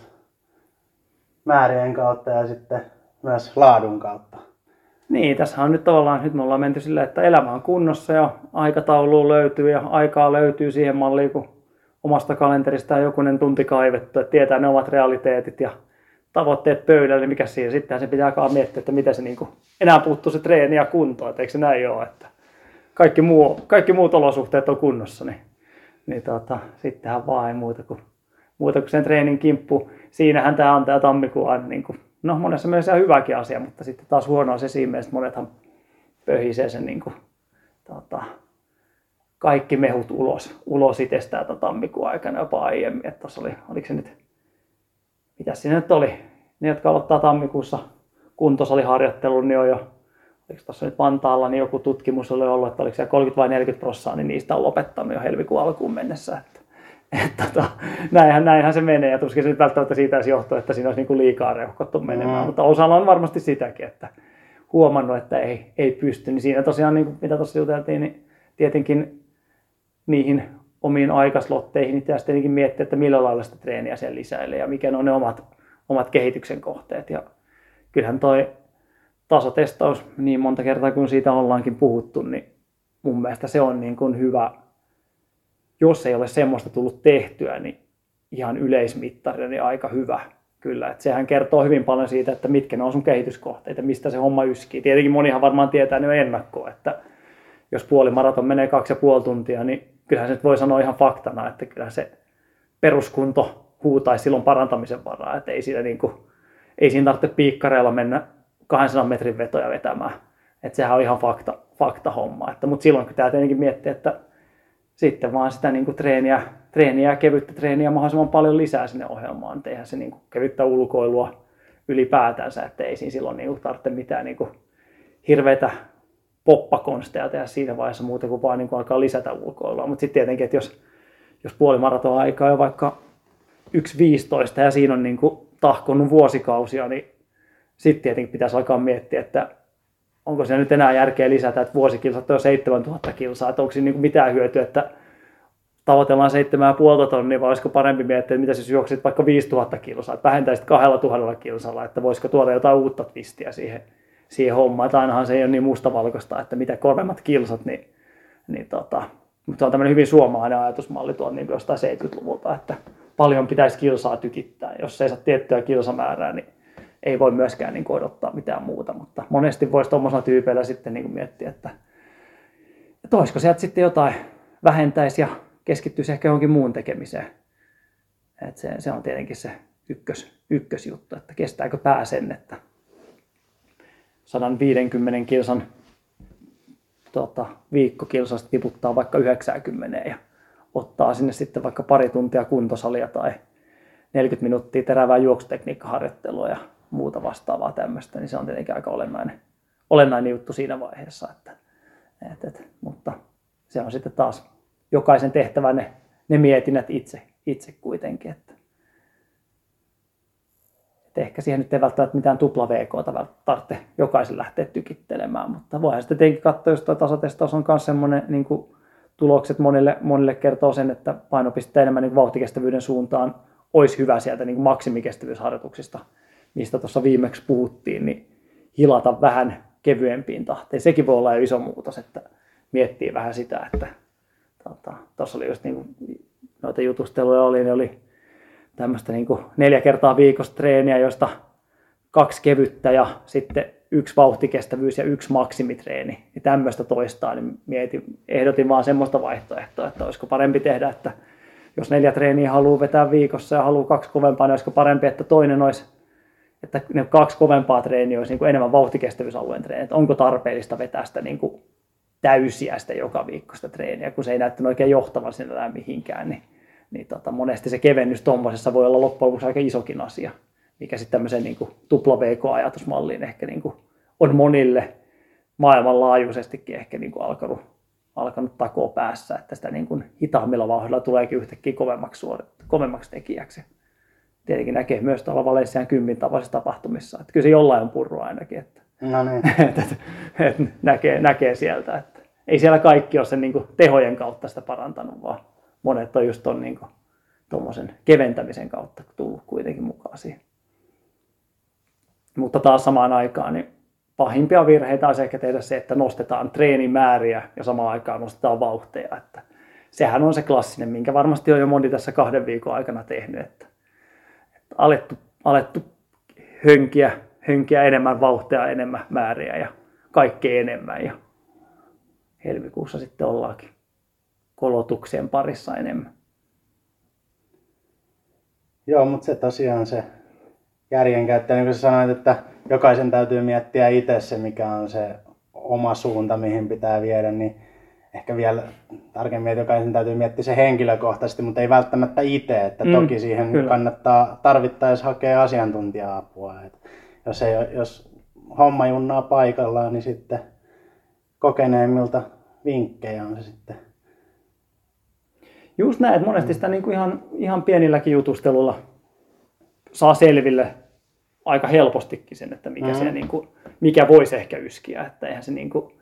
D: määrien kautta ja sitten myös laadun kautta.
C: Niin, tässä on nyt tavallaan, nyt me ollaan menty silleen, että elämä on kunnossa ja aikataulu löytyy ja aikaa löytyy siihen malliin, kun omasta kalenterista jokunen tunti kaivettu, että tietää ne ovat realiteetit ja tavoitteet pöydälle, niin mikä siinä sitten se pitää alkaa miettiä, että mitä se niin kuin, enää puuttuu se treeni ja kunto, että eikö se näin ole, että kaikki, muu, kaikki muut olosuhteet on kunnossa, niin, niin tota, sittenhän vaan ei muuta kuin, muuta kuin sen treenin kimppu. Siinähän tämä on tämä tammikuun aina niin kuin, no monessa mielessä hyväkin asia, mutta sitten taas huono on se siinä mielessä, että monethan pöhisee sen niin kuin, tota, kaikki mehut ulos, ulos itsestään tammikuun aikana jopa aiemmin. Että oli, oliko se nyt mitä siinä nyt oli, ne jotka aloittaa tammikuussa kuntosaliharjoittelun, niin on jo, oliko tuossa nyt Vantaalla, niin joku tutkimus oli ollut, että oliko siellä 30 vai 40 prosenttia, niin niistä on lopettanut jo helmikuun alkuun mennessä. Että, että tota, näinhän, näinhän, se menee, ja tuskin se nyt välttämättä siitä edes johtuu, että siinä olisi niin liikaa reuhkottu menemään, mm. mutta osalla on varmasti sitäkin, että huomannut, että ei, ei pysty, niin siinä tosiaan, niin kuin mitä tuossa juteltiin, niin tietenkin niihin omiin aikaslotteihin, niin pitäisi tietenkin miettiä, että millä lailla sitä treeniä siellä lisäilee ja mikä on ne omat, omat kehityksen kohteet. Ja kyllähän toi tasotestaus, niin monta kertaa kun siitä ollaankin puhuttu, niin mun mielestä se on niin kuin hyvä, jos ei ole semmoista tullut tehtyä, niin ihan yleismittarina niin aika hyvä kyllä. Et sehän kertoo hyvin paljon siitä, että mitkä ne on sun kehityskohteita, mistä se homma yskii. Tietenkin monihan varmaan tietää ne jo ennakkoon, että jos puolimaraton menee kaksi ja puoli tuntia, niin kyllähän se nyt voi sanoa ihan faktana, että kyllä se peruskunto huutaisi silloin parantamisen varaa, että ei siinä, niin kuin, ei siinä tarvitse piikkareilla mennä 200 metrin vetoja vetämään. Että sehän on ihan fakta, fakta homma. Että, mutta silloin pitää tietenkin miettiä, että sitten vaan sitä niin kuin treeniä, treeniä kevyttä treeniä mahdollisimman paljon lisää sinne ohjelmaan. Eihän se niin kuin kevyttä ulkoilua ylipäätänsä, että ei siinä silloin niin kuin tarvitse mitään niin kuin hirveitä poppakonsteja tehdä siinä vaiheessa muuta kuin vaan niin kuin alkaa lisätä ulkoilua. Mutta sitten tietenkin, että jos, jos puolimaraton aikaa on vaikka 1.15 ja siinä on niin kuin tahkonnut vuosikausia, niin sitten tietenkin pitäisi alkaa miettiä, että onko se nyt enää järkeä lisätä, että vuosikilsat on jo 7000 kilsaa, että onko siinä niin mitään hyötyä, että tavoitellaan 7,5 tonnia, vai olisiko parempi miettiä, että mitä jos juoksit vaikka 5000 kilsaa, että vähentäisit 2000 kilsalla, että voisiko tuoda jotain uutta twistiä siihen siihen hommaan. Että ainahan se ei ole niin mustavalkoista, että mitä kovemmat kilsat, niin, niin tota, mutta se on tämmöinen hyvin suomalainen ajatusmalli tuon niin jostain 70-luvulta, että paljon pitäisi kilsaa tykittää. Jos ei saa tiettyä kilsamäärää, niin ei voi myöskään niin odottaa mitään muuta, mutta monesti voisi tuommoisella tyypeillä sitten niin miettiä, että, että olisiko sieltä sitten jotain vähentäisi ja keskittyisi ehkä johonkin muun tekemiseen. että se, se on tietenkin se ykkös, ykkösjuttu, että kestääkö pää sen, että 150 kilsan tota, viikkokilsasta tiputtaa vaikka 90 ja ottaa sinne sitten vaikka pari tuntia kuntosalia tai 40 minuuttia terävää juoksutekniikkaharjoittelua ja muuta vastaavaa tämmöistä, niin se on tietenkin aika olennainen, olennainen juttu siinä vaiheessa. Että, et, et, mutta se on sitten taas jokaisen tehtävä ne, ne mietinnät itse, itse kuitenkin. Että et ehkä siihen nyt ei välttämättä mitään tupla vk tarvitse jokaisen lähteä tykittelemään, mutta voihan sitten tietenkin katsoa, jos tuo tasotestaus on myös semmoinen niin kuin tulokset monille, monille kertoo sen, että painopiste enemmän niin vauhtikestävyyden suuntaan olisi hyvä sieltä niin maksimikestävyysharjoituksista, mistä tuossa viimeksi puhuttiin, niin hilata vähän kevyempiin tahtiin. Sekin voi olla jo iso muutos, että miettii vähän sitä, että tuossa tota, oli just niin kuin noita jutusteluja oli, niin oli tämmöistä niin kuin neljä kertaa viikossa treeniä, josta kaksi kevyttä ja sitten yksi vauhtikestävyys ja yksi maksimitreeni. Ja tämmöistä toistaa, niin mietin, ehdotin vaan semmoista vaihtoehtoa, että olisiko parempi tehdä, että jos neljä treeniä haluaa vetää viikossa ja haluaa kaksi kovempaa, niin olisiko parempi, että toinen olisi, että ne kaksi kovempaa treeniä olisi niin kuin enemmän vauhtikestävyysalueen treeniä. Että onko tarpeellista vetää sitä niin kuin täysiä sitä joka viikkoista treeniä, kun se ei näyttänyt oikein johtavan sinne mihinkään, niin niin tota, monesti se kevennys tuommoisessa voi olla loppujen lopuksi aika isokin asia. mikä sitten tämmöiseen niin kuin tupla VK-ajatusmalliin ehkä niin kuin on monille maailmanlaajuisestikin ehkä niin kuin alkanut, alkanut takoa päässä, että sitä niin kuin hitaammilla vauhdilla tuleekin yhtäkkiä kovemmaksi, suorit, kovemmaksi tekijäksi. Tietenkin näkee myös tuolla Valenssian kymmin tavallisissa tapahtumissa, että kyllä se jollain on purru ainakin, että,
D: No niin.
C: että, että, että näkee, näkee sieltä, että ei siellä kaikki ole sen niin kuin tehojen kautta sitä parantanut, vaan monet on just tuon niin tuommoisen keventämisen kautta tullut kuitenkin mukaan siihen. Mutta taas samaan aikaan niin pahimpia virheitä olisi ehkä tehdä se, että nostetaan treenimääriä ja samaan aikaan nostetaan vauhteja. Että sehän on se klassinen, minkä varmasti on jo moni tässä kahden viikon aikana tehnyt, että alettu, alettu hönkiä, hönkiä enemmän vauhtia, enemmän määriä ja kaikkea enemmän. Ja helmikuussa sitten ollaankin kolotuksien parissa enemmän.
D: Joo, mutta se tosiaan se järjenkäyttö, niin kuin sä sanoit, että jokaisen täytyy miettiä itse se, mikä on se oma suunta, mihin pitää viedä, niin ehkä vielä tarkemmin, että jokaisen täytyy miettiä se henkilökohtaisesti, mutta ei välttämättä itse, että
C: Mm,
D: toki siihen
C: kyllä.
D: kannattaa tarvittaessa hakea asiantuntija-apua. Et jos, ei, jos homma junnaa paikallaan, niin sitten kokeneemmilta vinkkejä on se sitten.
C: Just näin, että monesti sitä niin kuin ihan, ihan pienilläkin jutustelulla saa selville aika helpostikin sen, että mikä, mm. se, niin kuin, mikä voisi ehkä yskiä. Että eihän, se niin kuin,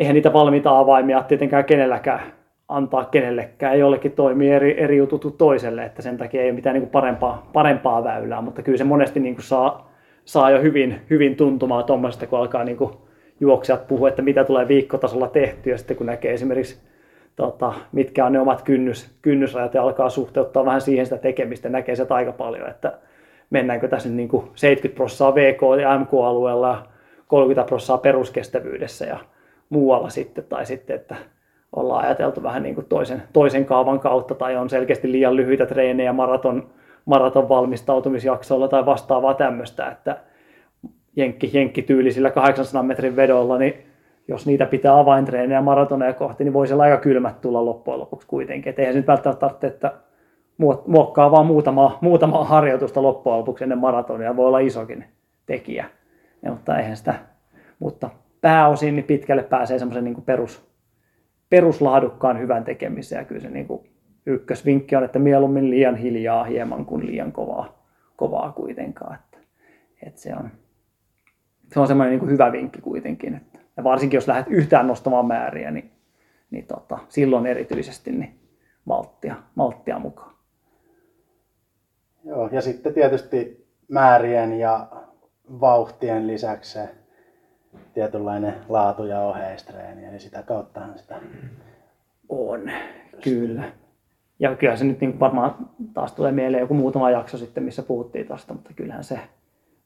C: eihän niitä valmiita avaimia tietenkään kenelläkään antaa kenellekään. Jollekin toimii eri, eri jutut kuin toiselle, että sen takia ei ole mitään niin kuin parempaa, parempaa väylää, mutta kyllä se monesti niin kuin saa, saa jo hyvin, hyvin tuntumaan tuommoisesta, kun alkaa niin kuin juoksijat puhua, että mitä tulee viikkotasolla tehty, ja sitten kun näkee esimerkiksi tota, mitkä on ne omat kynnys, kynnysrajat ja alkaa suhteuttaa vähän siihen sitä tekemistä, näkee sieltä aika paljon, että mennäänkö tässä niin kuin 70 prosenttia VK- ja MK-alueella ja 30 prosenttia peruskestävyydessä. Ja muualla sitten, tai sitten, että ollaan ajateltu vähän niin kuin toisen, toisen kaavan kautta tai on selkeästi liian lyhyitä treenejä maraton, maraton valmistautumisjaksoilla tai vastaavaa tämmöistä, että jenkki, jenkkityylisillä 800 metrin vedolla, niin jos niitä pitää avaintreenejä maratoneja kohti, niin voi siellä aika kylmät tulla loppujen lopuksi kuitenkin. Et eihän se nyt välttämättä tarvitse, että muok- muokkaa vaan muutama, muutama harjoitusta loppujen lopuksi ennen maratonia, voi olla isokin tekijä. Ja, mutta eihän sitä, mutta pääosin niin pitkälle pääsee semmoisen niin perus, peruslaadukkaan hyvän tekemiseen. Ja kyllä se niin kuin ykkösvinkki on, että mieluummin liian hiljaa hieman kuin liian kovaa, kovaa kuitenkaan. Että, että se on, se on semmoinen niin kuin hyvä vinkki kuitenkin. Että, ja varsinkin jos lähdet yhtään nostamaan määriä, niin, niin tota, silloin erityisesti niin malttia, malttia mukaan.
D: Joo, ja sitten tietysti määrien ja vauhtien lisäksi se tietynlainen laatu- ja oheistreeni, eli sitä kauttahan sitä
C: On, kyllä. Ja kyllä se nyt niin varmaan taas tulee mieleen joku muutama jakso sitten, missä puhuttiin tuosta, mutta kyllähän se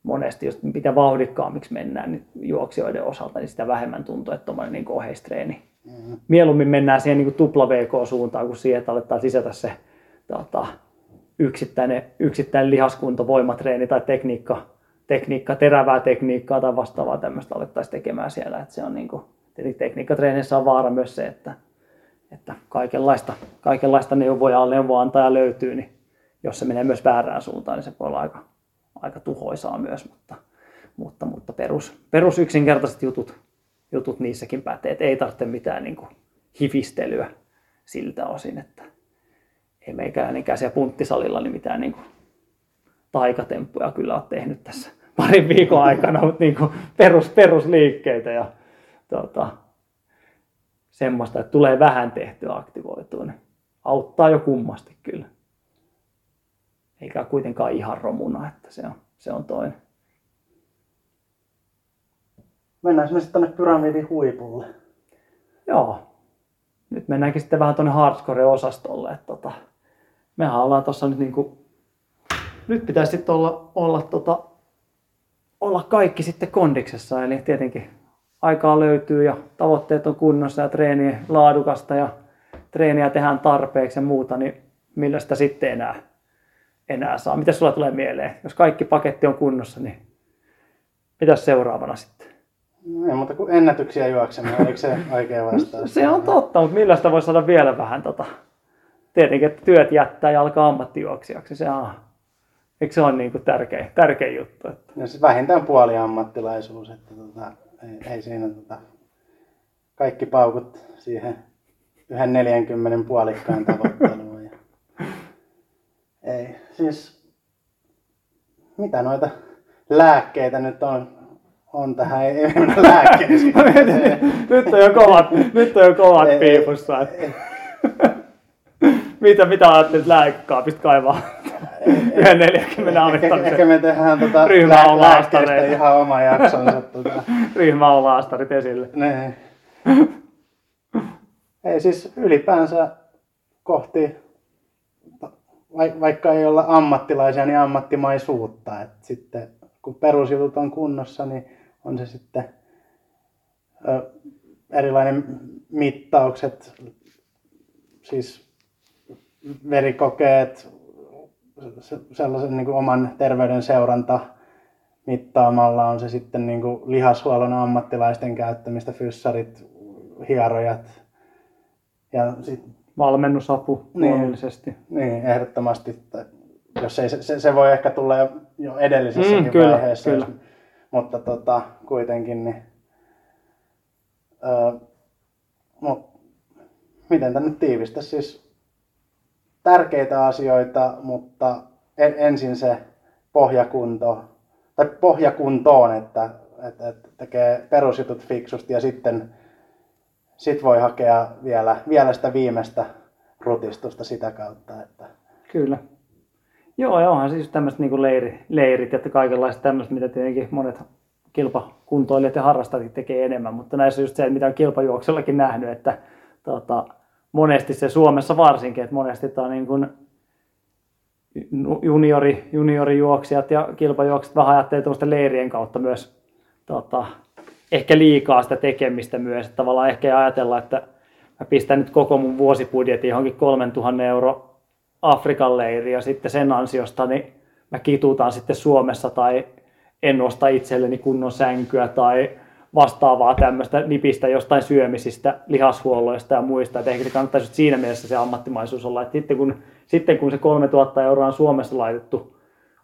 C: monesti, jos mitä vauhdikkaammiksi mennään niin juoksijoiden osalta, niin sitä vähemmän tuntuu, että tuommoinen niin oheistreeni. Mm-hmm. Mieluummin mennään siihen niin tupla VK-suuntaan kuin siihen, että aletaan sisätä se tota, yksittäinen, yksittäinen lihaskunto, voimatreeni tai tekniikka, tekniikka, terävää tekniikkaa tai vastaavaa tämmöistä alettaisiin tekemään siellä. Että se on niin kuin, tekniikkatreenissä on vaara myös se, että, että kaikenlaista, kaikenlaista neuvoja, neuvoantaja löytyy, niin jos se menee myös väärään suuntaan, niin se voi olla aika, aika tuhoisaa myös, mutta, mutta, mutta perus, perus yksinkertaiset jutut, jutut niissäkin pätee, että ei tarvitse mitään niin kuin hifistelyä siltä osin, että ei meikäläinen siellä punttisalilla niin mitään niin kuin taikatemppuja kyllä ole tehnyt tässä parin viikon aikana, mutta niin kuin perus, perusliikkeitä ja tota, semmoista, että tulee vähän tehtyä aktivoitua, niin auttaa jo kummasti kyllä. Eikä kuitenkaan ihan romuna, että se on, se on toinen.
D: Mennään me sitten tuonne pyramidin huipulle.
C: Joo. Nyt mennäänkin sitten vähän tuonne hardcore-osastolle. Että tota, mehän ollaan tuossa nyt niinku, nyt pitäisi sitten olla, olla, tota, olla kaikki sitten kondiksessa. Eli tietenkin aikaa löytyy ja tavoitteet on kunnossa ja treeni laadukasta ja treeniä tehdään tarpeeksi ja muuta, niin millä sitä sitten enää, enää saa. Mitä sulla tulee mieleen? Jos kaikki paketti on kunnossa, niin mitä seuraavana sitten?
D: No ei muuta kuin ennätyksiä juokseminen, oliko se oikea vastaus?
C: Se on totta, mutta millä sitä voi saada vielä vähän tota... Tietenkin, että työt jättää ja alkaa ammattijuoksijaksi. Se on, Eikö se ole niin kuin tärkein, tärkein juttu? Että...
D: Ja siis vähintään puoli ammattilaisuus, että tota, ei, ei siinä tota, kaikki paukut siihen yhden 40 puolikkaan tavoitteluun. Ja... Ei, siis mitä noita lääkkeitä nyt on, on tähän, ei, ei mennä lääkkeisiin.
C: nyt on jo kovat, nyt on jo kovat piipussa. Mitä, mitä ajattelit lääkekaapista kaivaa? Yhden 40
D: ehkä,
C: amittamisen
D: ehkä me tehdään tota
C: Ryhmä on laastareita.
D: ihan oma jaksonsa. Tota.
C: ryhmä on laastarit esille.
D: Niin. Ei siis ylipäänsä kohti, vai- vaikka ei olla ammattilaisia, niin ammattimaisuutta. Et sitten kun perusjutut on kunnossa, niin on se sitten ö, erilainen mittaukset, siis verikokeet, sellaisen niin kuin oman terveyden seuranta mittaamalla on se sitten niin kuin lihashuollon ammattilaisten käyttämistä, fyssarit, hierojat. Ja sit,
C: Valmennusapu
D: Niin.
C: luonnollisesti.
D: niin, ehdottomasti, jos ei, se, se, se voi ehkä tulla jo, jo edellisessäkin
C: Mm, kyllä,
D: vaiheessa,
C: kyllä.
D: Jos, mutta tota, kuitenkin, niin, öö, mut, miten tämä nyt tiivistä, siis tärkeitä asioita, mutta en, ensin se pohjakunto, tai pohjakuntoon, että, että, että tekee perusjutut fiksusti ja sitten sit voi hakea vielä, vielä sitä viimeistä rutistusta sitä kautta. Että,
C: Kyllä. Joo, ja onhan siis tämmöiset niin leiri, leirit ja kaikenlaiset tämmöiset, mitä tietenkin monet kilpakuntoilijat ja harrastajat tekee enemmän, mutta näissä just se, mitä on kilpajuoksellakin nähnyt, että tota, monesti se Suomessa varsinkin, että monesti tämä niin kuin juniori, juniorijuoksijat ja kilpajuoksijat vähän ajattelee tuosta leirien kautta myös tota, ehkä liikaa sitä tekemistä myös. Että tavallaan ehkä ei ajatella, että mä pistän nyt koko mun vuosibudjetin johonkin 3000 euro Afrikan leiri ja sitten sen ansiosta niin mä kituutan sitten Suomessa tai en osta itselleni kunnon sänkyä tai vastaavaa tämmöistä nipistä jostain syömisistä, lihashuolloista ja muista. Että ehkä se kannattaisi siinä mielessä se ammattimaisuus olla, että sitten kun, sitten kun se 3000 euroa on Suomessa laitettu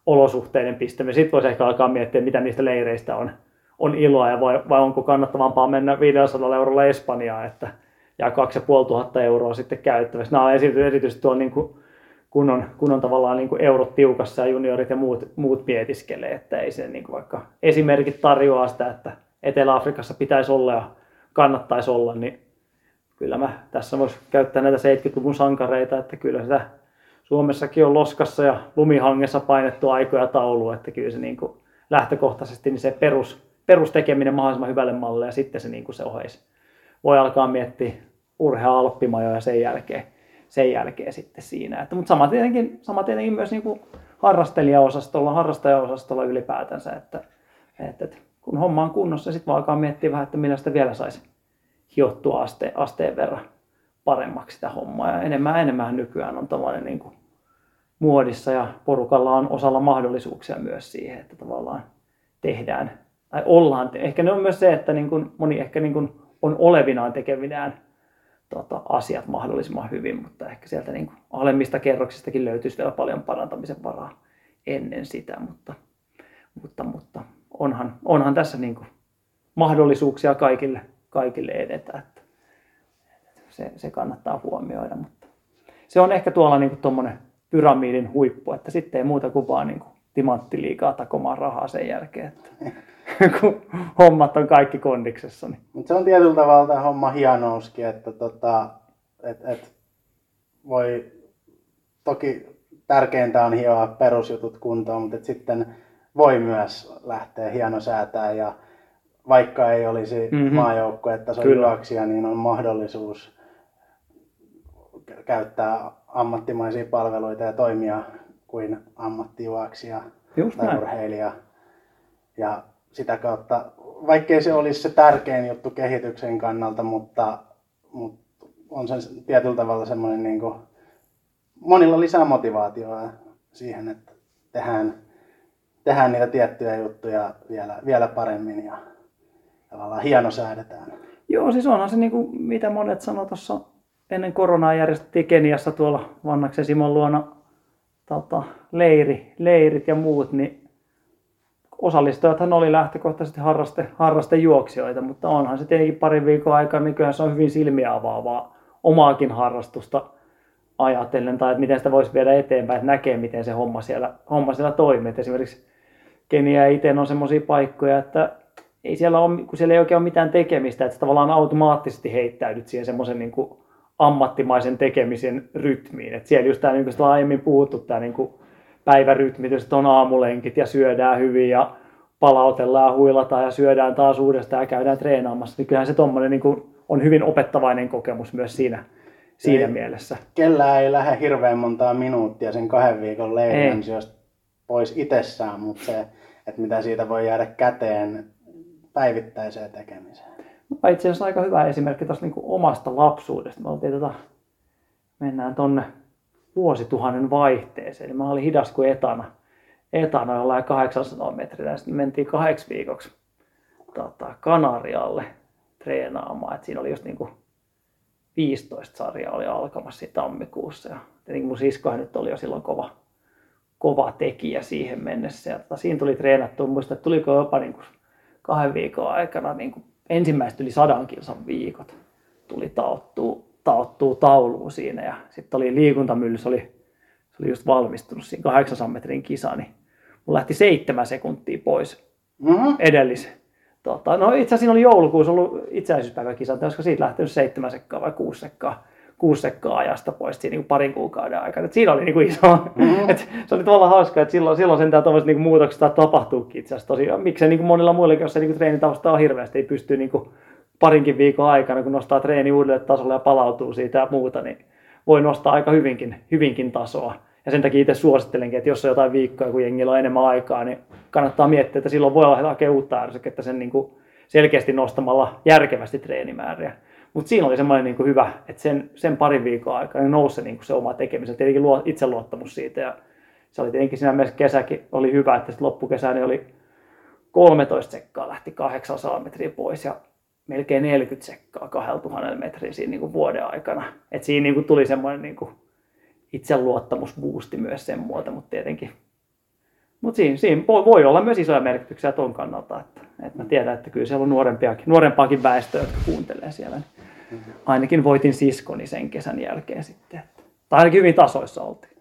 C: olosuhteiden pistäminen, sitten voisi ehkä alkaa miettiä, mitä niistä leireistä on, on iloa ja vai, vai onko kannattavampaa mennä 500 eurolla Espanjaan, että jää 2500 euroa sitten käyttäväksi. Nämä on esi- erityisesti tuolla niin kuin, kun on, kun on tavallaan niin kuin eurot tiukassa ja juniorit ja muut, muut mietiskelee, että ei se niin kuin vaikka esimerkit tarjoaa sitä, että Etelä-Afrikassa pitäisi olla ja kannattaisi olla, niin kyllä mä tässä voisi käyttää näitä 70-luvun sankareita, että kyllä sitä Suomessakin on loskassa ja lumihangessa painettu aikoja taulu, että kyllä se niin kuin lähtökohtaisesti niin se perus, perustekeminen mahdollisimman hyvälle mallille ja sitten se, niin kuin se oheis. Voi alkaa miettiä urhea alppimajoja sen jälkeen, sen jälkeen sitten siinä. Että, mutta sama tietenkin, sama tietenkin myös niin kuin harrastelijaosastolla, harrastajaosastolla ylipäätänsä, että, että, että kun homma on kunnossa, sitten voi alkaa miettiä vähän, että millä sitä vielä saisi hiottua aste, asteen verran paremmaksi sitä hommaa. Ja enemmän ja enemmän nykyään on tällainen niin kuin muodissa ja porukalla on osalla mahdollisuuksia myös siihen, että tavallaan tehdään tai ollaan. Ehkä ne on myös se, että niin kuin moni ehkä niin kuin on olevinaan tekevinään tota, asiat mahdollisimman hyvin, mutta ehkä sieltä niin kuin alemmista kerroksistakin löytyisi vielä paljon parantamisen varaa ennen sitä, mutta, mutta, mutta onhan, onhan tässä niin kuin mahdollisuuksia kaikille, kaikille edetä, että se, se kannattaa huomioida, mutta se on ehkä tuolla niin tuommoinen pyramidin huippu, että sitten ei muuta kuin vaan niin kuin timantti liikaa takomaan rahaa sen jälkeen, että kun hommat on kaikki kondiksessa. Niin.
D: Mutta se on tietyllä tavalla tämä homma hienouskin, että tota, et, et voi, toki tärkeintä on hioa perusjutut kuntoon, mutta sitten voi myös lähteä hienosäätää ja vaikka ei olisi
C: Mhm.
D: mm-hmm. maajoukkuetason
C: Kyllä.
D: juoksija, niin on mahdollisuus kä- käyttää ammattimaisia palveluita ja toimia kuin ammattijuoksija tai
C: näin.
D: urheilija. Ja sitä kautta, vaikkei se olisi se tärkein juttu kehityksen kannalta, mutta, mutta on se tietyllä tavalla semmoinen niin kuin, monilla lisää motivaatioa siihen, että tehdään, tehdään niitä tiettyjä juttuja vielä, vielä paremmin ja tavallaan hienosäädetään.
C: Joo, siis onhan se niin kuin, mitä monet sanoi tuossa ennen koronaa järjestettiin Keniassa tuolla Vannaksen Simon luona tota, leiri, leirit ja muut, niin osallistujathan oli lähtökohtaisesti harraste, harrastejuoksijoita, mutta onhan se tietenkin parin viikon aikana, niin kyllä se on hyvin silmiä avaavaa omaakin harrastusta ajatellen, tai että miten sitä voisi viedä eteenpäin, että näkee, miten se homma siellä, homma siellä toimii. Et esimerkiksi Kenia itse on semmoisia paikkoja, että ei siellä ole, kun siellä ei oikein ole mitään tekemistä, että tavallaan automaattisesti heittäydyt siihen semmoisen niin kuin ammattimaisen tekemisen rytmiin. Et siellä just tämä, niin kuin aiemmin puhuttu, tämä niin kuin päivärytmitys, että on aamulenkit ja syödään hyvin ja palautellaan, huilataan ja syödään taas uudestaan ja käydään treenaamassa. Niin kyllähän se tommonen niin kuin on hyvin opettavainen kokemus myös siinä, siinä ei, mielessä.
D: Kellään ei lähde hirveän montaa minuuttia sen kahden viikon ansiosta pois itsessään, mutta se, että mitä siitä voi jäädä käteen päivittäiseen tekemiseen.
C: Itse asiassa aika hyvä esimerkki tuosta niin omasta lapsuudesta. Me oltiin tota, mennään tonne vuosituhannen vaihteeseen. Eli mä olin hidas kuin etana. Etana jollain 800 metriä. Sitten mentiin kahdeksi viikoksi tota, Kanarialle treenaamaan. Et siinä oli just niin kuin 15 sarjaa oli alkamassa tammikuussa. Ja tietenkin mun siskohan nyt oli jo silloin kova, kova tekijä siihen mennessä. Ja tota, siinä tuli treenattua. Muista, että tuliko jopa niin kuin kahden viikon aikana niin kuin ensimmäiset yli sadan kilsan viikot tuli taottua, taottua tauluun siinä. Ja sitten oli liikuntamylly, se oli, se oli just valmistunut siinä 800 metrin kisa, niin mulla lähti seitsemän sekuntia pois mm-hmm. edellisen. Tota, no itse asiassa oli joulukuussa ollut itsenäisyyspäiväkisa, että olisiko siitä lähtenyt seitsemän sekkaa vai kuusi sekkaa, kuusi sekkaa ajasta pois siinä niin parin kuukauden aikana. Et siinä oli niin kuin iso, mm-hmm. et se oli tavallaan hauska, että silloin, silloin sentään tuollaiset niin muutokset tapahtuukin itse asiassa tosiaan. Miksei niin kuin monilla muillakin, jos se niin treenitausta on hirveästi, ei pysty niin kuin parinkin viikon aikana, kun nostaa treeni uudelle tasolle ja palautuu siitä ja muuta, niin voi nostaa aika hyvinkin, hyvinkin tasoa. Ja sen takia itse suosittelenkin, että jos on jotain viikkoja, kun jengillä on enemmän aikaa, niin kannattaa miettiä, että silloin voi hakea uutta ärsykettä sen niin kuin selkeästi nostamalla järkevästi treenimääriä. Mutta siinä oli semmoinen niin kuin hyvä, että sen, sen parin viikon aikana nousi niin kuin se oma tekemisen, tietenkin luo, itseluottamus siitä. Ja se oli tietenkin siinä mielessä kesäkin oli hyvä, että sitten loppukesä niin oli 13 sekkaa lähti 800 metriä pois ja melkein 40 sekkaa 2000 metriä siinä niin kuin vuoden aikana. Et siinä niin kuin tuli semmoinen niin kuin itseluottamusboosti myös sen muuta, mutta tietenkin mutta siinä, siinä voi olla myös isoja merkityksiä tuon kannalta, että, että mä tiedän, että kyllä siellä on nuorempiakin, nuorempaakin väestöä, jotka kuuntelee siellä. Niin ainakin voitin siskoni sen kesän jälkeen sitten. Tai ainakin hyvin tasoissa oltiin.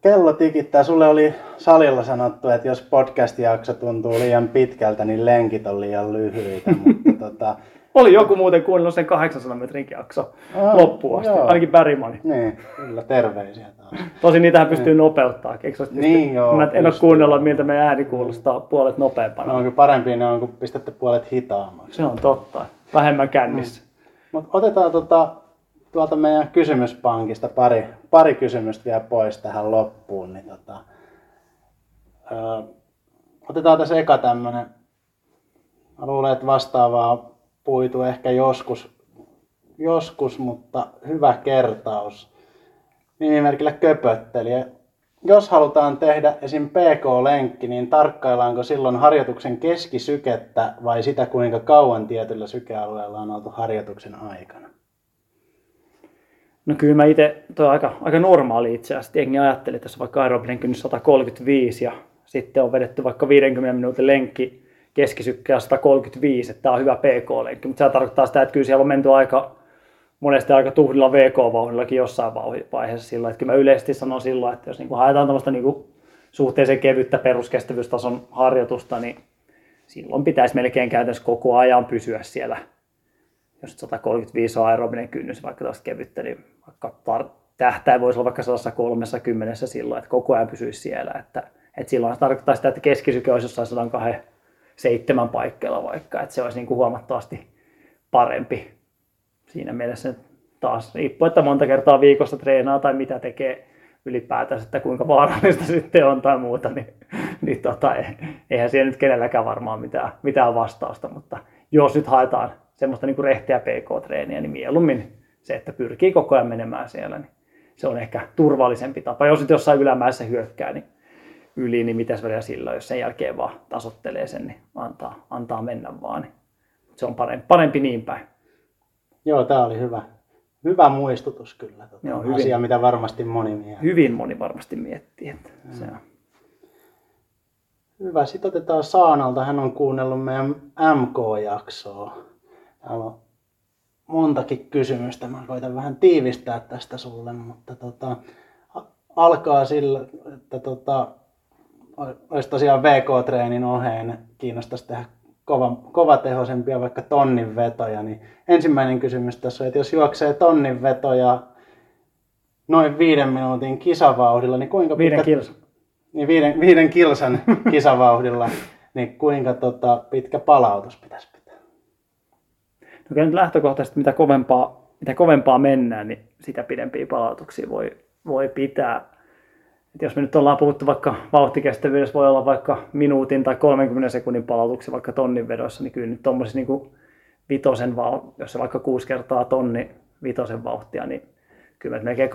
D: Kello tikittää. Sulle oli salilla sanottu, että jos podcast-jakso tuntuu liian pitkältä, niin lenkit on liian lyhyitä. mutta tota,
C: oli joku muuten kuunnellut sen 800 metrin jakso oh, loppuun asti, joo. ainakin Bergmani.
D: Niin, kyllä terveisiä taas.
C: Tosin niitähän pystyy niin. nopeuttaa. Eikö niin joo. Mä en ole kuunnellut, miltä meidän ääni kuulostaa puolet nopeampana.
D: No onko parempi ne on, kun pistätte puolet hitaammaksi.
C: Se on totta. Vähemmän kännissä. Mm.
D: Mut otetaan tota, tuolta meidän kysymyspankista pari, pari kysymystä vielä pois tähän loppuun. Niin tota, ö, otetaan tässä eka tämmönen, mä luulen, että vastaavaa puitu ehkä joskus, joskus mutta hyvä kertaus. Nimimerkillä köpötteli. Jos halutaan tehdä esim. PK-lenkki, niin tarkkaillaanko silloin harjoituksen keskisykettä vai sitä, kuinka kauan tietyllä sykealueella on oltu harjoituksen aikana?
C: No kyllä mä itse, toi on aika, aika normaali itse asiassa. Jengi ajatteli, että tässä on vaikka aerobinen kynnys 135 ja sitten on vedetty vaikka 50 minuutin lenkki keskisykkeä 135, että tämä on hyvä PK-lenkki, mutta se tarkoittaa sitä, että kyllä siellä on menty aika monesti aika tuhdilla VK-vauhdillakin jossain vaiheessa sillä, että kyllä mä yleisesti sanon silloin, että jos niin haetaan tällaista niin suhteellisen kevyttä peruskestävyystason harjoitusta, niin silloin pitäisi melkein käytännössä koko ajan pysyä siellä. Jos 135 on aerobinen kynnys, vaikka tällaista kevyttä, niin vaikka tar- tähtäin voisi olla vaikka 130 silloin, että koko ajan pysyisi siellä. Että, että silloin se tarkoittaa sitä, että keskisyke olisi jossain 102 seitsemän paikkeilla vaikka, että se olisi niin kuin huomattavasti parempi. Siinä mielessä taas riippuu, että monta kertaa viikossa treenaa tai mitä tekee ylipäätänsä, että kuinka vaarallista sitten on tai muuta, niin, niin tota, eihän siellä nyt kenelläkään varmaan mitään, mitään vastausta, mutta jos nyt haetaan semmoista niin kuin rehteä PK-treeniä, niin mieluummin se, että pyrkii koko ajan menemään siellä, niin se on ehkä turvallisempi tapa. Jos nyt jossain ylämäessä hyökkää, niin yli, niin mitäs väliä sillä jos sen jälkeen vaan tasottelee sen, niin antaa, antaa mennä vaan. Niin se on parempi, parempi niin päin.
D: Joo, tämä oli hyvä. hyvä muistutus kyllä. Tota,
C: Joo, hyvin.
D: asia, mitä varmasti moni miettii.
C: Hyvin moni varmasti miettii, että se on.
D: Hyvä. Sitten otetaan Saanalta. Hän on kuunnellut meidän MK-jaksoa. Täällä on montakin kysymystä. Mä koitan vähän tiivistää tästä sulle, mutta tota, alkaa sillä, että tota, olisi tosiaan VK-treenin oheen kiinnostaisi tehdä kova, kovatehoisempia vaikka tonnin vetoja, niin ensimmäinen kysymys tässä on, että jos juoksee tonnin vetoja noin viiden minuutin kisavauhdilla, niin kuinka
C: Viiden
D: pitkä,
C: kilsa.
D: niin viiden, viiden kilsan kisavauhdilla, niin kuinka tota, pitkä palautus pitäisi pitää?
C: No kyllä nyt lähtökohtaisesti mitä kovempaa, mitä kovempaa mennään, niin sitä pidempiä palautuksia voi, voi pitää. Et jos me nyt ollaan puhuttu vaikka vauhtikestävyydessä, voi olla vaikka minuutin tai 30 sekunnin palautuksia vaikka tonnin vedossa, niin kyllä nyt tuommoisessa niin vitosen vau, jos se vaikka kuusi kertaa tonni vitosen vauhtia, niin kyllä me melkein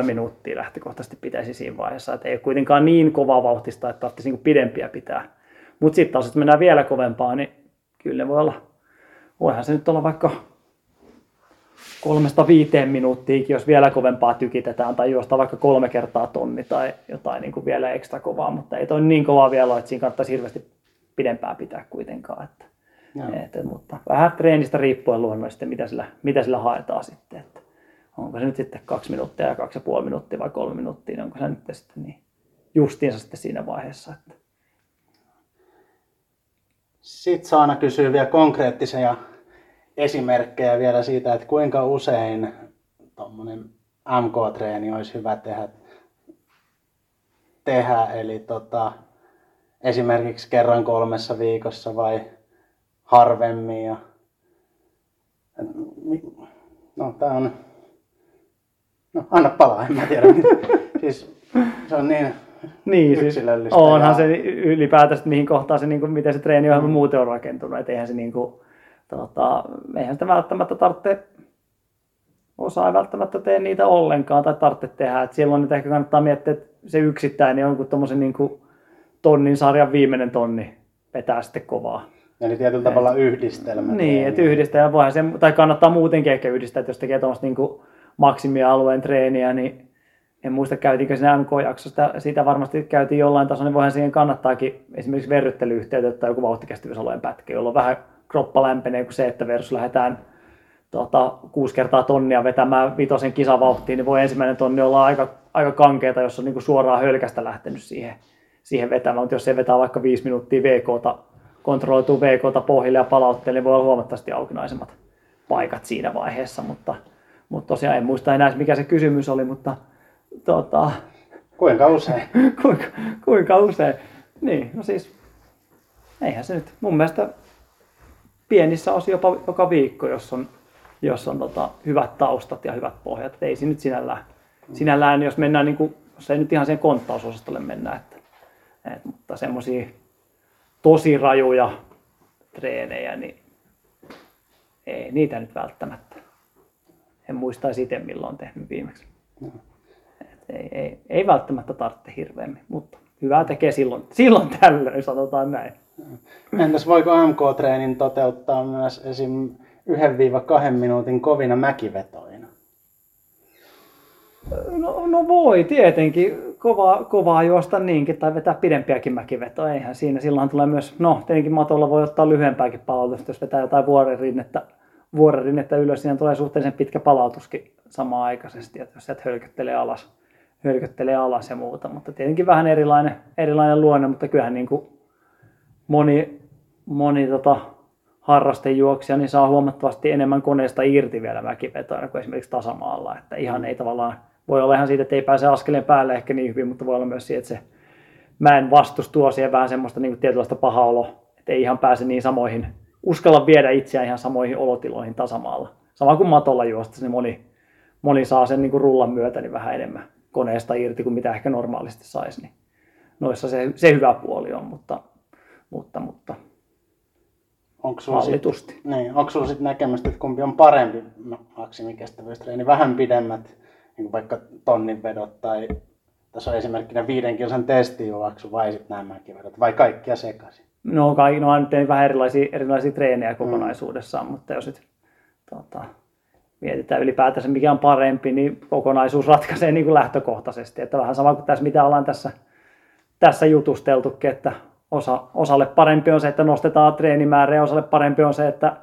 C: 2-3 minuuttia lähtökohtaisesti pitäisi siinä vaiheessa. Et ei ole kuitenkaan niin kova vauhtista, että tarvitsisi niin pidempiä pitää. Mutta sitten taas, että mennään vielä kovempaa, niin kyllä ne voi olla voihan se nyt olla vaikka kolmesta viiteen minuuttiakin, jos vielä kovempaa tykitetään, tai juosta vaikka kolme kertaa tonni tai jotain niin kuin vielä ekstra kovaa, mutta ei toi niin kovaa vielä ole, että siinä kannattaisi hirveästi pidempään pitää kuitenkaan. Että, että, mutta vähän treenistä riippuen luonnollisesti, mitä sillä, mitä sillä haetaan sitten. Että onko se nyt sitten kaksi minuuttia ja kaksi ja puoli minuuttia vai kolme minuuttia, niin onko se nyt sitten niin justiinsa sitten siinä vaiheessa. Että
D: Sitten Saana kysyy vielä konkreettisia esimerkkejä vielä siitä, että kuinka usein tuommoinen MK-treeni olisi hyvä tehdä. tehdä. Eli tota, esimerkiksi kerran kolmessa viikossa vai harvemmin. Ja, no, tää on... No, anna palaa, en mä tiedä. siis se on niin
C: Niin, siis onhan
D: ja-
C: se ylipäätänsä, mihin kohtaan se, niin kuin, miten se treeniohjelma mm. muuten on rakentunut. Et eihän se niin kuin, tota, eihän sitä välttämättä tarvitse, osa ei välttämättä tee niitä ollenkaan tai tarvitse tehdä. Et silloin nyt ehkä kannattaa miettiä, että se yksittäinen jonkun tommosen niin kuin, tonnin sarjan viimeinen tonni vetää sitten kovaa.
D: Eli tietyllä tavalla yhdistelmä.
C: Niin, että yhdistää ja voihan se, tai kannattaa muutenkin ehkä yhdistää, että jos tekee tuommoista niin maksimialueen treeniä, niin en muista käytiinkö siinä MK-jaksosta, siitä varmasti käytiin jollain tasolla, niin voihan siihen kannattaakin esimerkiksi verryttelyyhteyttä tai joku vauhtikestävyysalojen pätkä, jolloin vähän kroppa lämpenee kuin se, että versus lähdetään tota, kuusi kertaa tonnia vetämään vitosen kisavauhtiin, niin voi ensimmäinen tonni olla aika, aika kankeeta, jos on niin kuin suoraan hölkästä lähtenyt siihen, siihen vetämään, mutta jos se vetää vaikka viisi minuuttia VKta, kontrolloituu VKta pohjille ja palautteelle, niin voi olla huomattavasti aukinaisemmat paikat siinä vaiheessa, mutta, mutta tosiaan en muista enää mikä se kysymys oli, mutta tota,
D: Kuinka usein?
C: kuinka, kuinka usein? Niin, no siis eihän se nyt, mun mielestä pienissä osin jopa joka viikko, jos on, jos on tota, hyvät taustat ja hyvät pohjat. Et ei se nyt sinällään, sinällään jos mennään, niin kuin, jos ei nyt ihan sen konttausosastolle mennä, että, et, mutta semmoisia tosi rajuja treenejä, niin ei niitä nyt välttämättä. En muistaisi itse milloin on tehnyt viimeksi. Et ei, ei, ei välttämättä tarvitse hirveämmin, mutta hyvää tekee silloin, silloin tällöin, sanotaan näin.
D: Entäs voiko MK-treenin toteuttaa myös esim. 1-2 minuutin kovina mäkivetoina?
C: No, no voi tietenkin kovaa, kovaa juosta niinkin tai vetää pidempiäkin mäkivetoja. Eihän siinä silloin tulee myös, no tietenkin matolla voi ottaa lyhyempääkin palautusta, jos vetää jotain vuorerinnettä, vuorerinnettä ylös, siinä tulee suhteellisen pitkä palautuskin samaan aikaisesti, että jos sieltä hölköttelee alas, hölköttelee alas ja muuta. Mutta tietenkin vähän erilainen, erilainen luonne, mutta kyllähän niin kuin moni, moni tota, harrastejuoksija niin saa huomattavasti enemmän koneesta irti vielä mäkivetoina kuin esimerkiksi tasamaalla. Että ihan ei tavallaan, voi olla ihan siitä, että ei pääse askeleen päälle ehkä niin hyvin, mutta voi olla myös siitä, että se mäen vastus tuo siihen vähän semmoista niin kuin tietynlaista paha olo, että ei ihan pääse niin samoihin, uskalla viedä itseään ihan samoihin olotiloihin tasamaalla. Sama kuin matolla juosta, niin moni, moni saa sen niin kuin rullan myötä niin vähän enemmän koneesta irti kuin mitä ehkä normaalisti saisi. Niin noissa se, se hyvä puoli on, mutta, mutta, mutta
D: Onko sulla sit,
C: hallitusti.
D: niin, onko sulla sit näkemystä, että kumpi on parempi maksimikestävyystreeni? Vähän pidemmät, niin kuin vaikka tonnin vedot tai tässä on esimerkkinä viiden kilsan testijuoksu vai sitten nämä mäkivedot vai kaikkia sekaisin?
C: No, kaikki, no on nyt vähän erilaisia, erilaisia treenejä kokonaisuudessaan, mm. mutta jos nyt tota, mietitään ylipäätänsä mikä on parempi, niin kokonaisuus ratkaisee niin kuin lähtökohtaisesti. Että vähän sama kuin tässä, mitä ollaan tässä, tässä jutusteltukin, että osa, osalle parempi on se, että nostetaan treenimäärää osalle parempi on se, että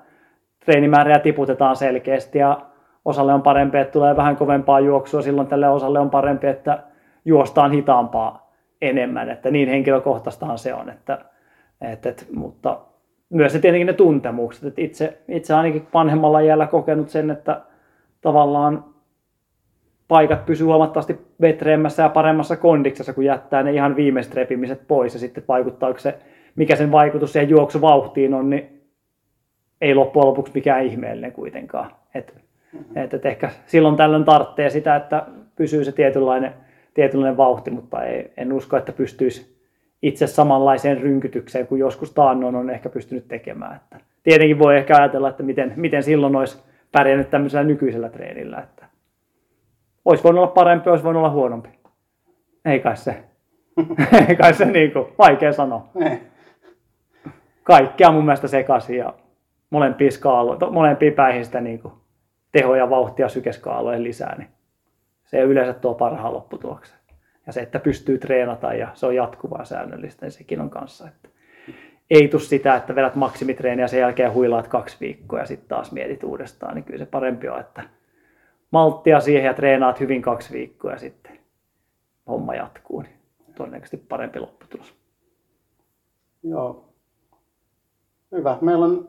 C: treenimäärää tiputetaan selkeästi ja osalle on parempi, että tulee vähän kovempaa juoksua, silloin tälle osalle on parempi, että juostaan hitaampaa enemmän, että niin henkilökohtaistaan se on, että, että, että mutta myös se tietenkin ne tuntemukset, että itse, itse ainakin vanhemmalla iällä kokenut sen, että tavallaan paikat pysyy huomattavasti vetreemmässä ja paremmassa kondiksessa, kun jättää ne ihan viimeiset repimiset pois ja sitten vaikuttaako se, mikä sen vaikutus siihen juoksuvauhtiin on, niin ei loppujen lopuksi mikään ihmeellinen kuitenkaan. Et, mm-hmm. et, et ehkä silloin tällöin tarvitsee sitä, että pysyy se tietynlainen, tietynlainen vauhti, mutta ei, en usko, että pystyisi itse samanlaiseen rynkytykseen kuin joskus taannoin on ehkä pystynyt tekemään. Että tietenkin voi ehkä ajatella, että miten, miten silloin olisi pärjännyt tämmöisellä nykyisellä treenillä. Että olisi voinut olla parempi, olisi voinut olla huonompi. Ei kai se. Ei kai se niin kuin, vaikea sanoa. Kaikkea mun mielestä sekaisin ja molempia, skaalo, molempia päihin sitä niin kuin, tehoja, vauhtia, sykeskaaloja lisää, niin se yleensä tuo parhaan lopputuloksen. Ja se, että pystyy treenata ja se on jatkuvaa säännöllistä, niin sekin on kanssa. Että ei tule sitä, että vedät maksimitreeniä ja sen jälkeen huilaat kaksi viikkoa ja sitten taas mietit uudestaan, niin kyllä se parempi on, että malttia siihen ja treenaat hyvin kaksi viikkoa ja sitten homma jatkuu, niin todennäköisesti parempi lopputulos.
D: Joo. Hyvä. Meillä on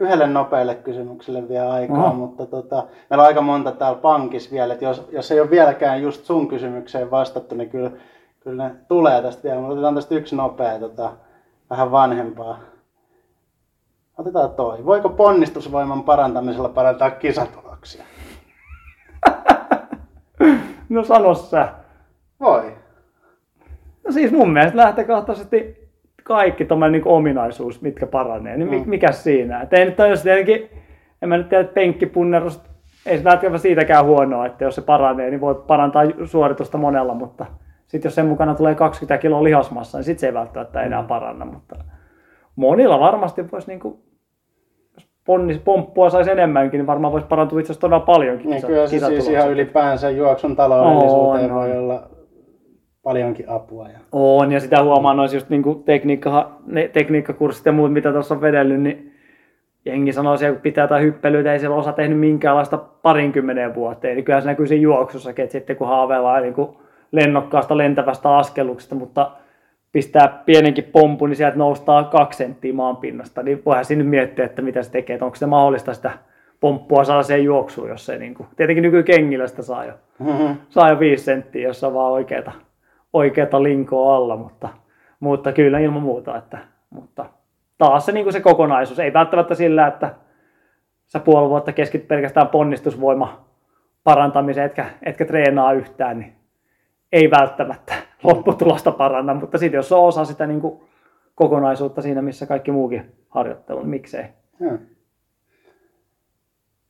D: yhdelle nopealle kysymykselle vielä aikaa, Oho. mutta tota, meillä on aika monta täällä pankissa vielä, että jos, jos ei ole vieläkään just sun kysymykseen vastattu, niin kyllä, kyllä ne tulee tästä vielä. Mutta otetaan tästä yksi nopea, tota, vähän vanhempaa. Otetaan toi. Voiko ponnistusvoiman parantamisella parantaa kisatuloksia?
C: No sano sä.
D: Voi.
C: No siis mun mielestä lähtökohtaisesti kaikki tuommoinen niin ominaisuus, mitkä paranee, niin mm. mikä siinä? Et ei nyt ole jos tietenkin, en mä nyt tiedä, että penkkipunnerus, ei se välttämättä siitäkään huonoa, että jos se paranee, niin voi parantaa suoritusta monella, mutta sitten jos sen mukana tulee 20 kiloa lihasmassa, niin sitten se ei välttämättä enää mm. paranna, mutta monilla varmasti voisi niin kuin, ponnis, pomppua saisi enemmänkin, niin varmaan voisi parantua itse asiassa todella paljonkin.
D: Niin, kyllä se siis ihan ylipäänsä juoksun taloudellisuuteen voi olla paljonkin apua. Ja...
C: On, ja sitä huomaa noissa just niin tekniikka, ne, tekniikkakurssit ja muut, mitä tuossa on vedellyt, niin jengi sanoo siellä, kun pitää jotain hyppelyitä, ei siellä osa tehnyt minkäänlaista parinkymmeneen vuoteen. Niin kyllä se näkyy siinä juoksussakin, että sitten kun haaveillaan niin kuin lennokkaasta lentävästä askelluksesta, mutta pistää pienenkin pompu, niin sieltä noustaa kaksi senttiä maan pinnasta, niin voihan siinä miettiä, että mitä se tekee, että onko se mahdollista sitä pomppua saa sen juoksuun, jos se niin kuin, tietenkin nykykengillä sitä saa jo, mm-hmm. saa jo viisi senttiä, jos on vaan oikeata, oikeata linkoa alla, mutta, mutta kyllä ilman muuta, että, mutta taas se, niin kuin se kokonaisuus, ei välttämättä sillä, että sä puoli vuotta keskit pelkästään ponnistusvoima parantamiseen, etkä, etkä treenaa yhtään, niin ei välttämättä lopputulosta paranna, mutta sitten jos on osa sitä niin kuin kokonaisuutta siinä, missä kaikki muukin harjoittelu, niin miksei. Hmm.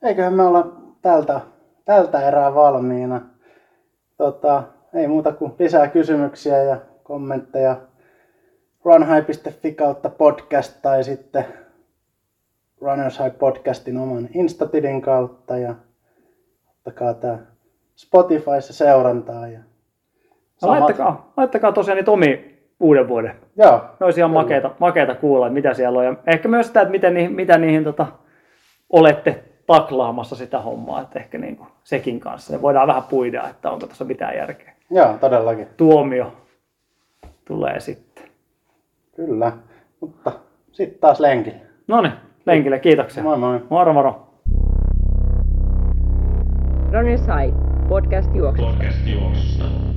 D: Eiköhän me olla tältä, tältä erää valmiina. Tota, ei muuta kuin lisää kysymyksiä ja kommentteja runhigh.fi kautta podcast tai sitten Runners High podcastin oman Instatilin kautta ja ottakaa tämä Spotifyssa seurantaa. Ja
C: no, laittakaa, laittakaa tosiaan niitä omia uuden vuoden.
D: Joo.
C: Ne olisi ihan makeita, makeita kuulla, mitä siellä on. Ja ehkä myös sitä, että miten niihin, mitä niihin tota, olette taklaamassa sitä hommaa, että ehkä niin kuin sekin kanssa. Ne voidaan vähän puida, että onko tuossa mitään järkeä.
D: Joo, todellakin.
C: Tuomio tulee sitten.
D: Kyllä, mutta sitten taas lenkille.
C: No niin, lenkille, kiitoksia.
D: Moi moi.
C: Moro moro.
A: Ronny Sai, podcast juoksusta. Podcast juoksusta.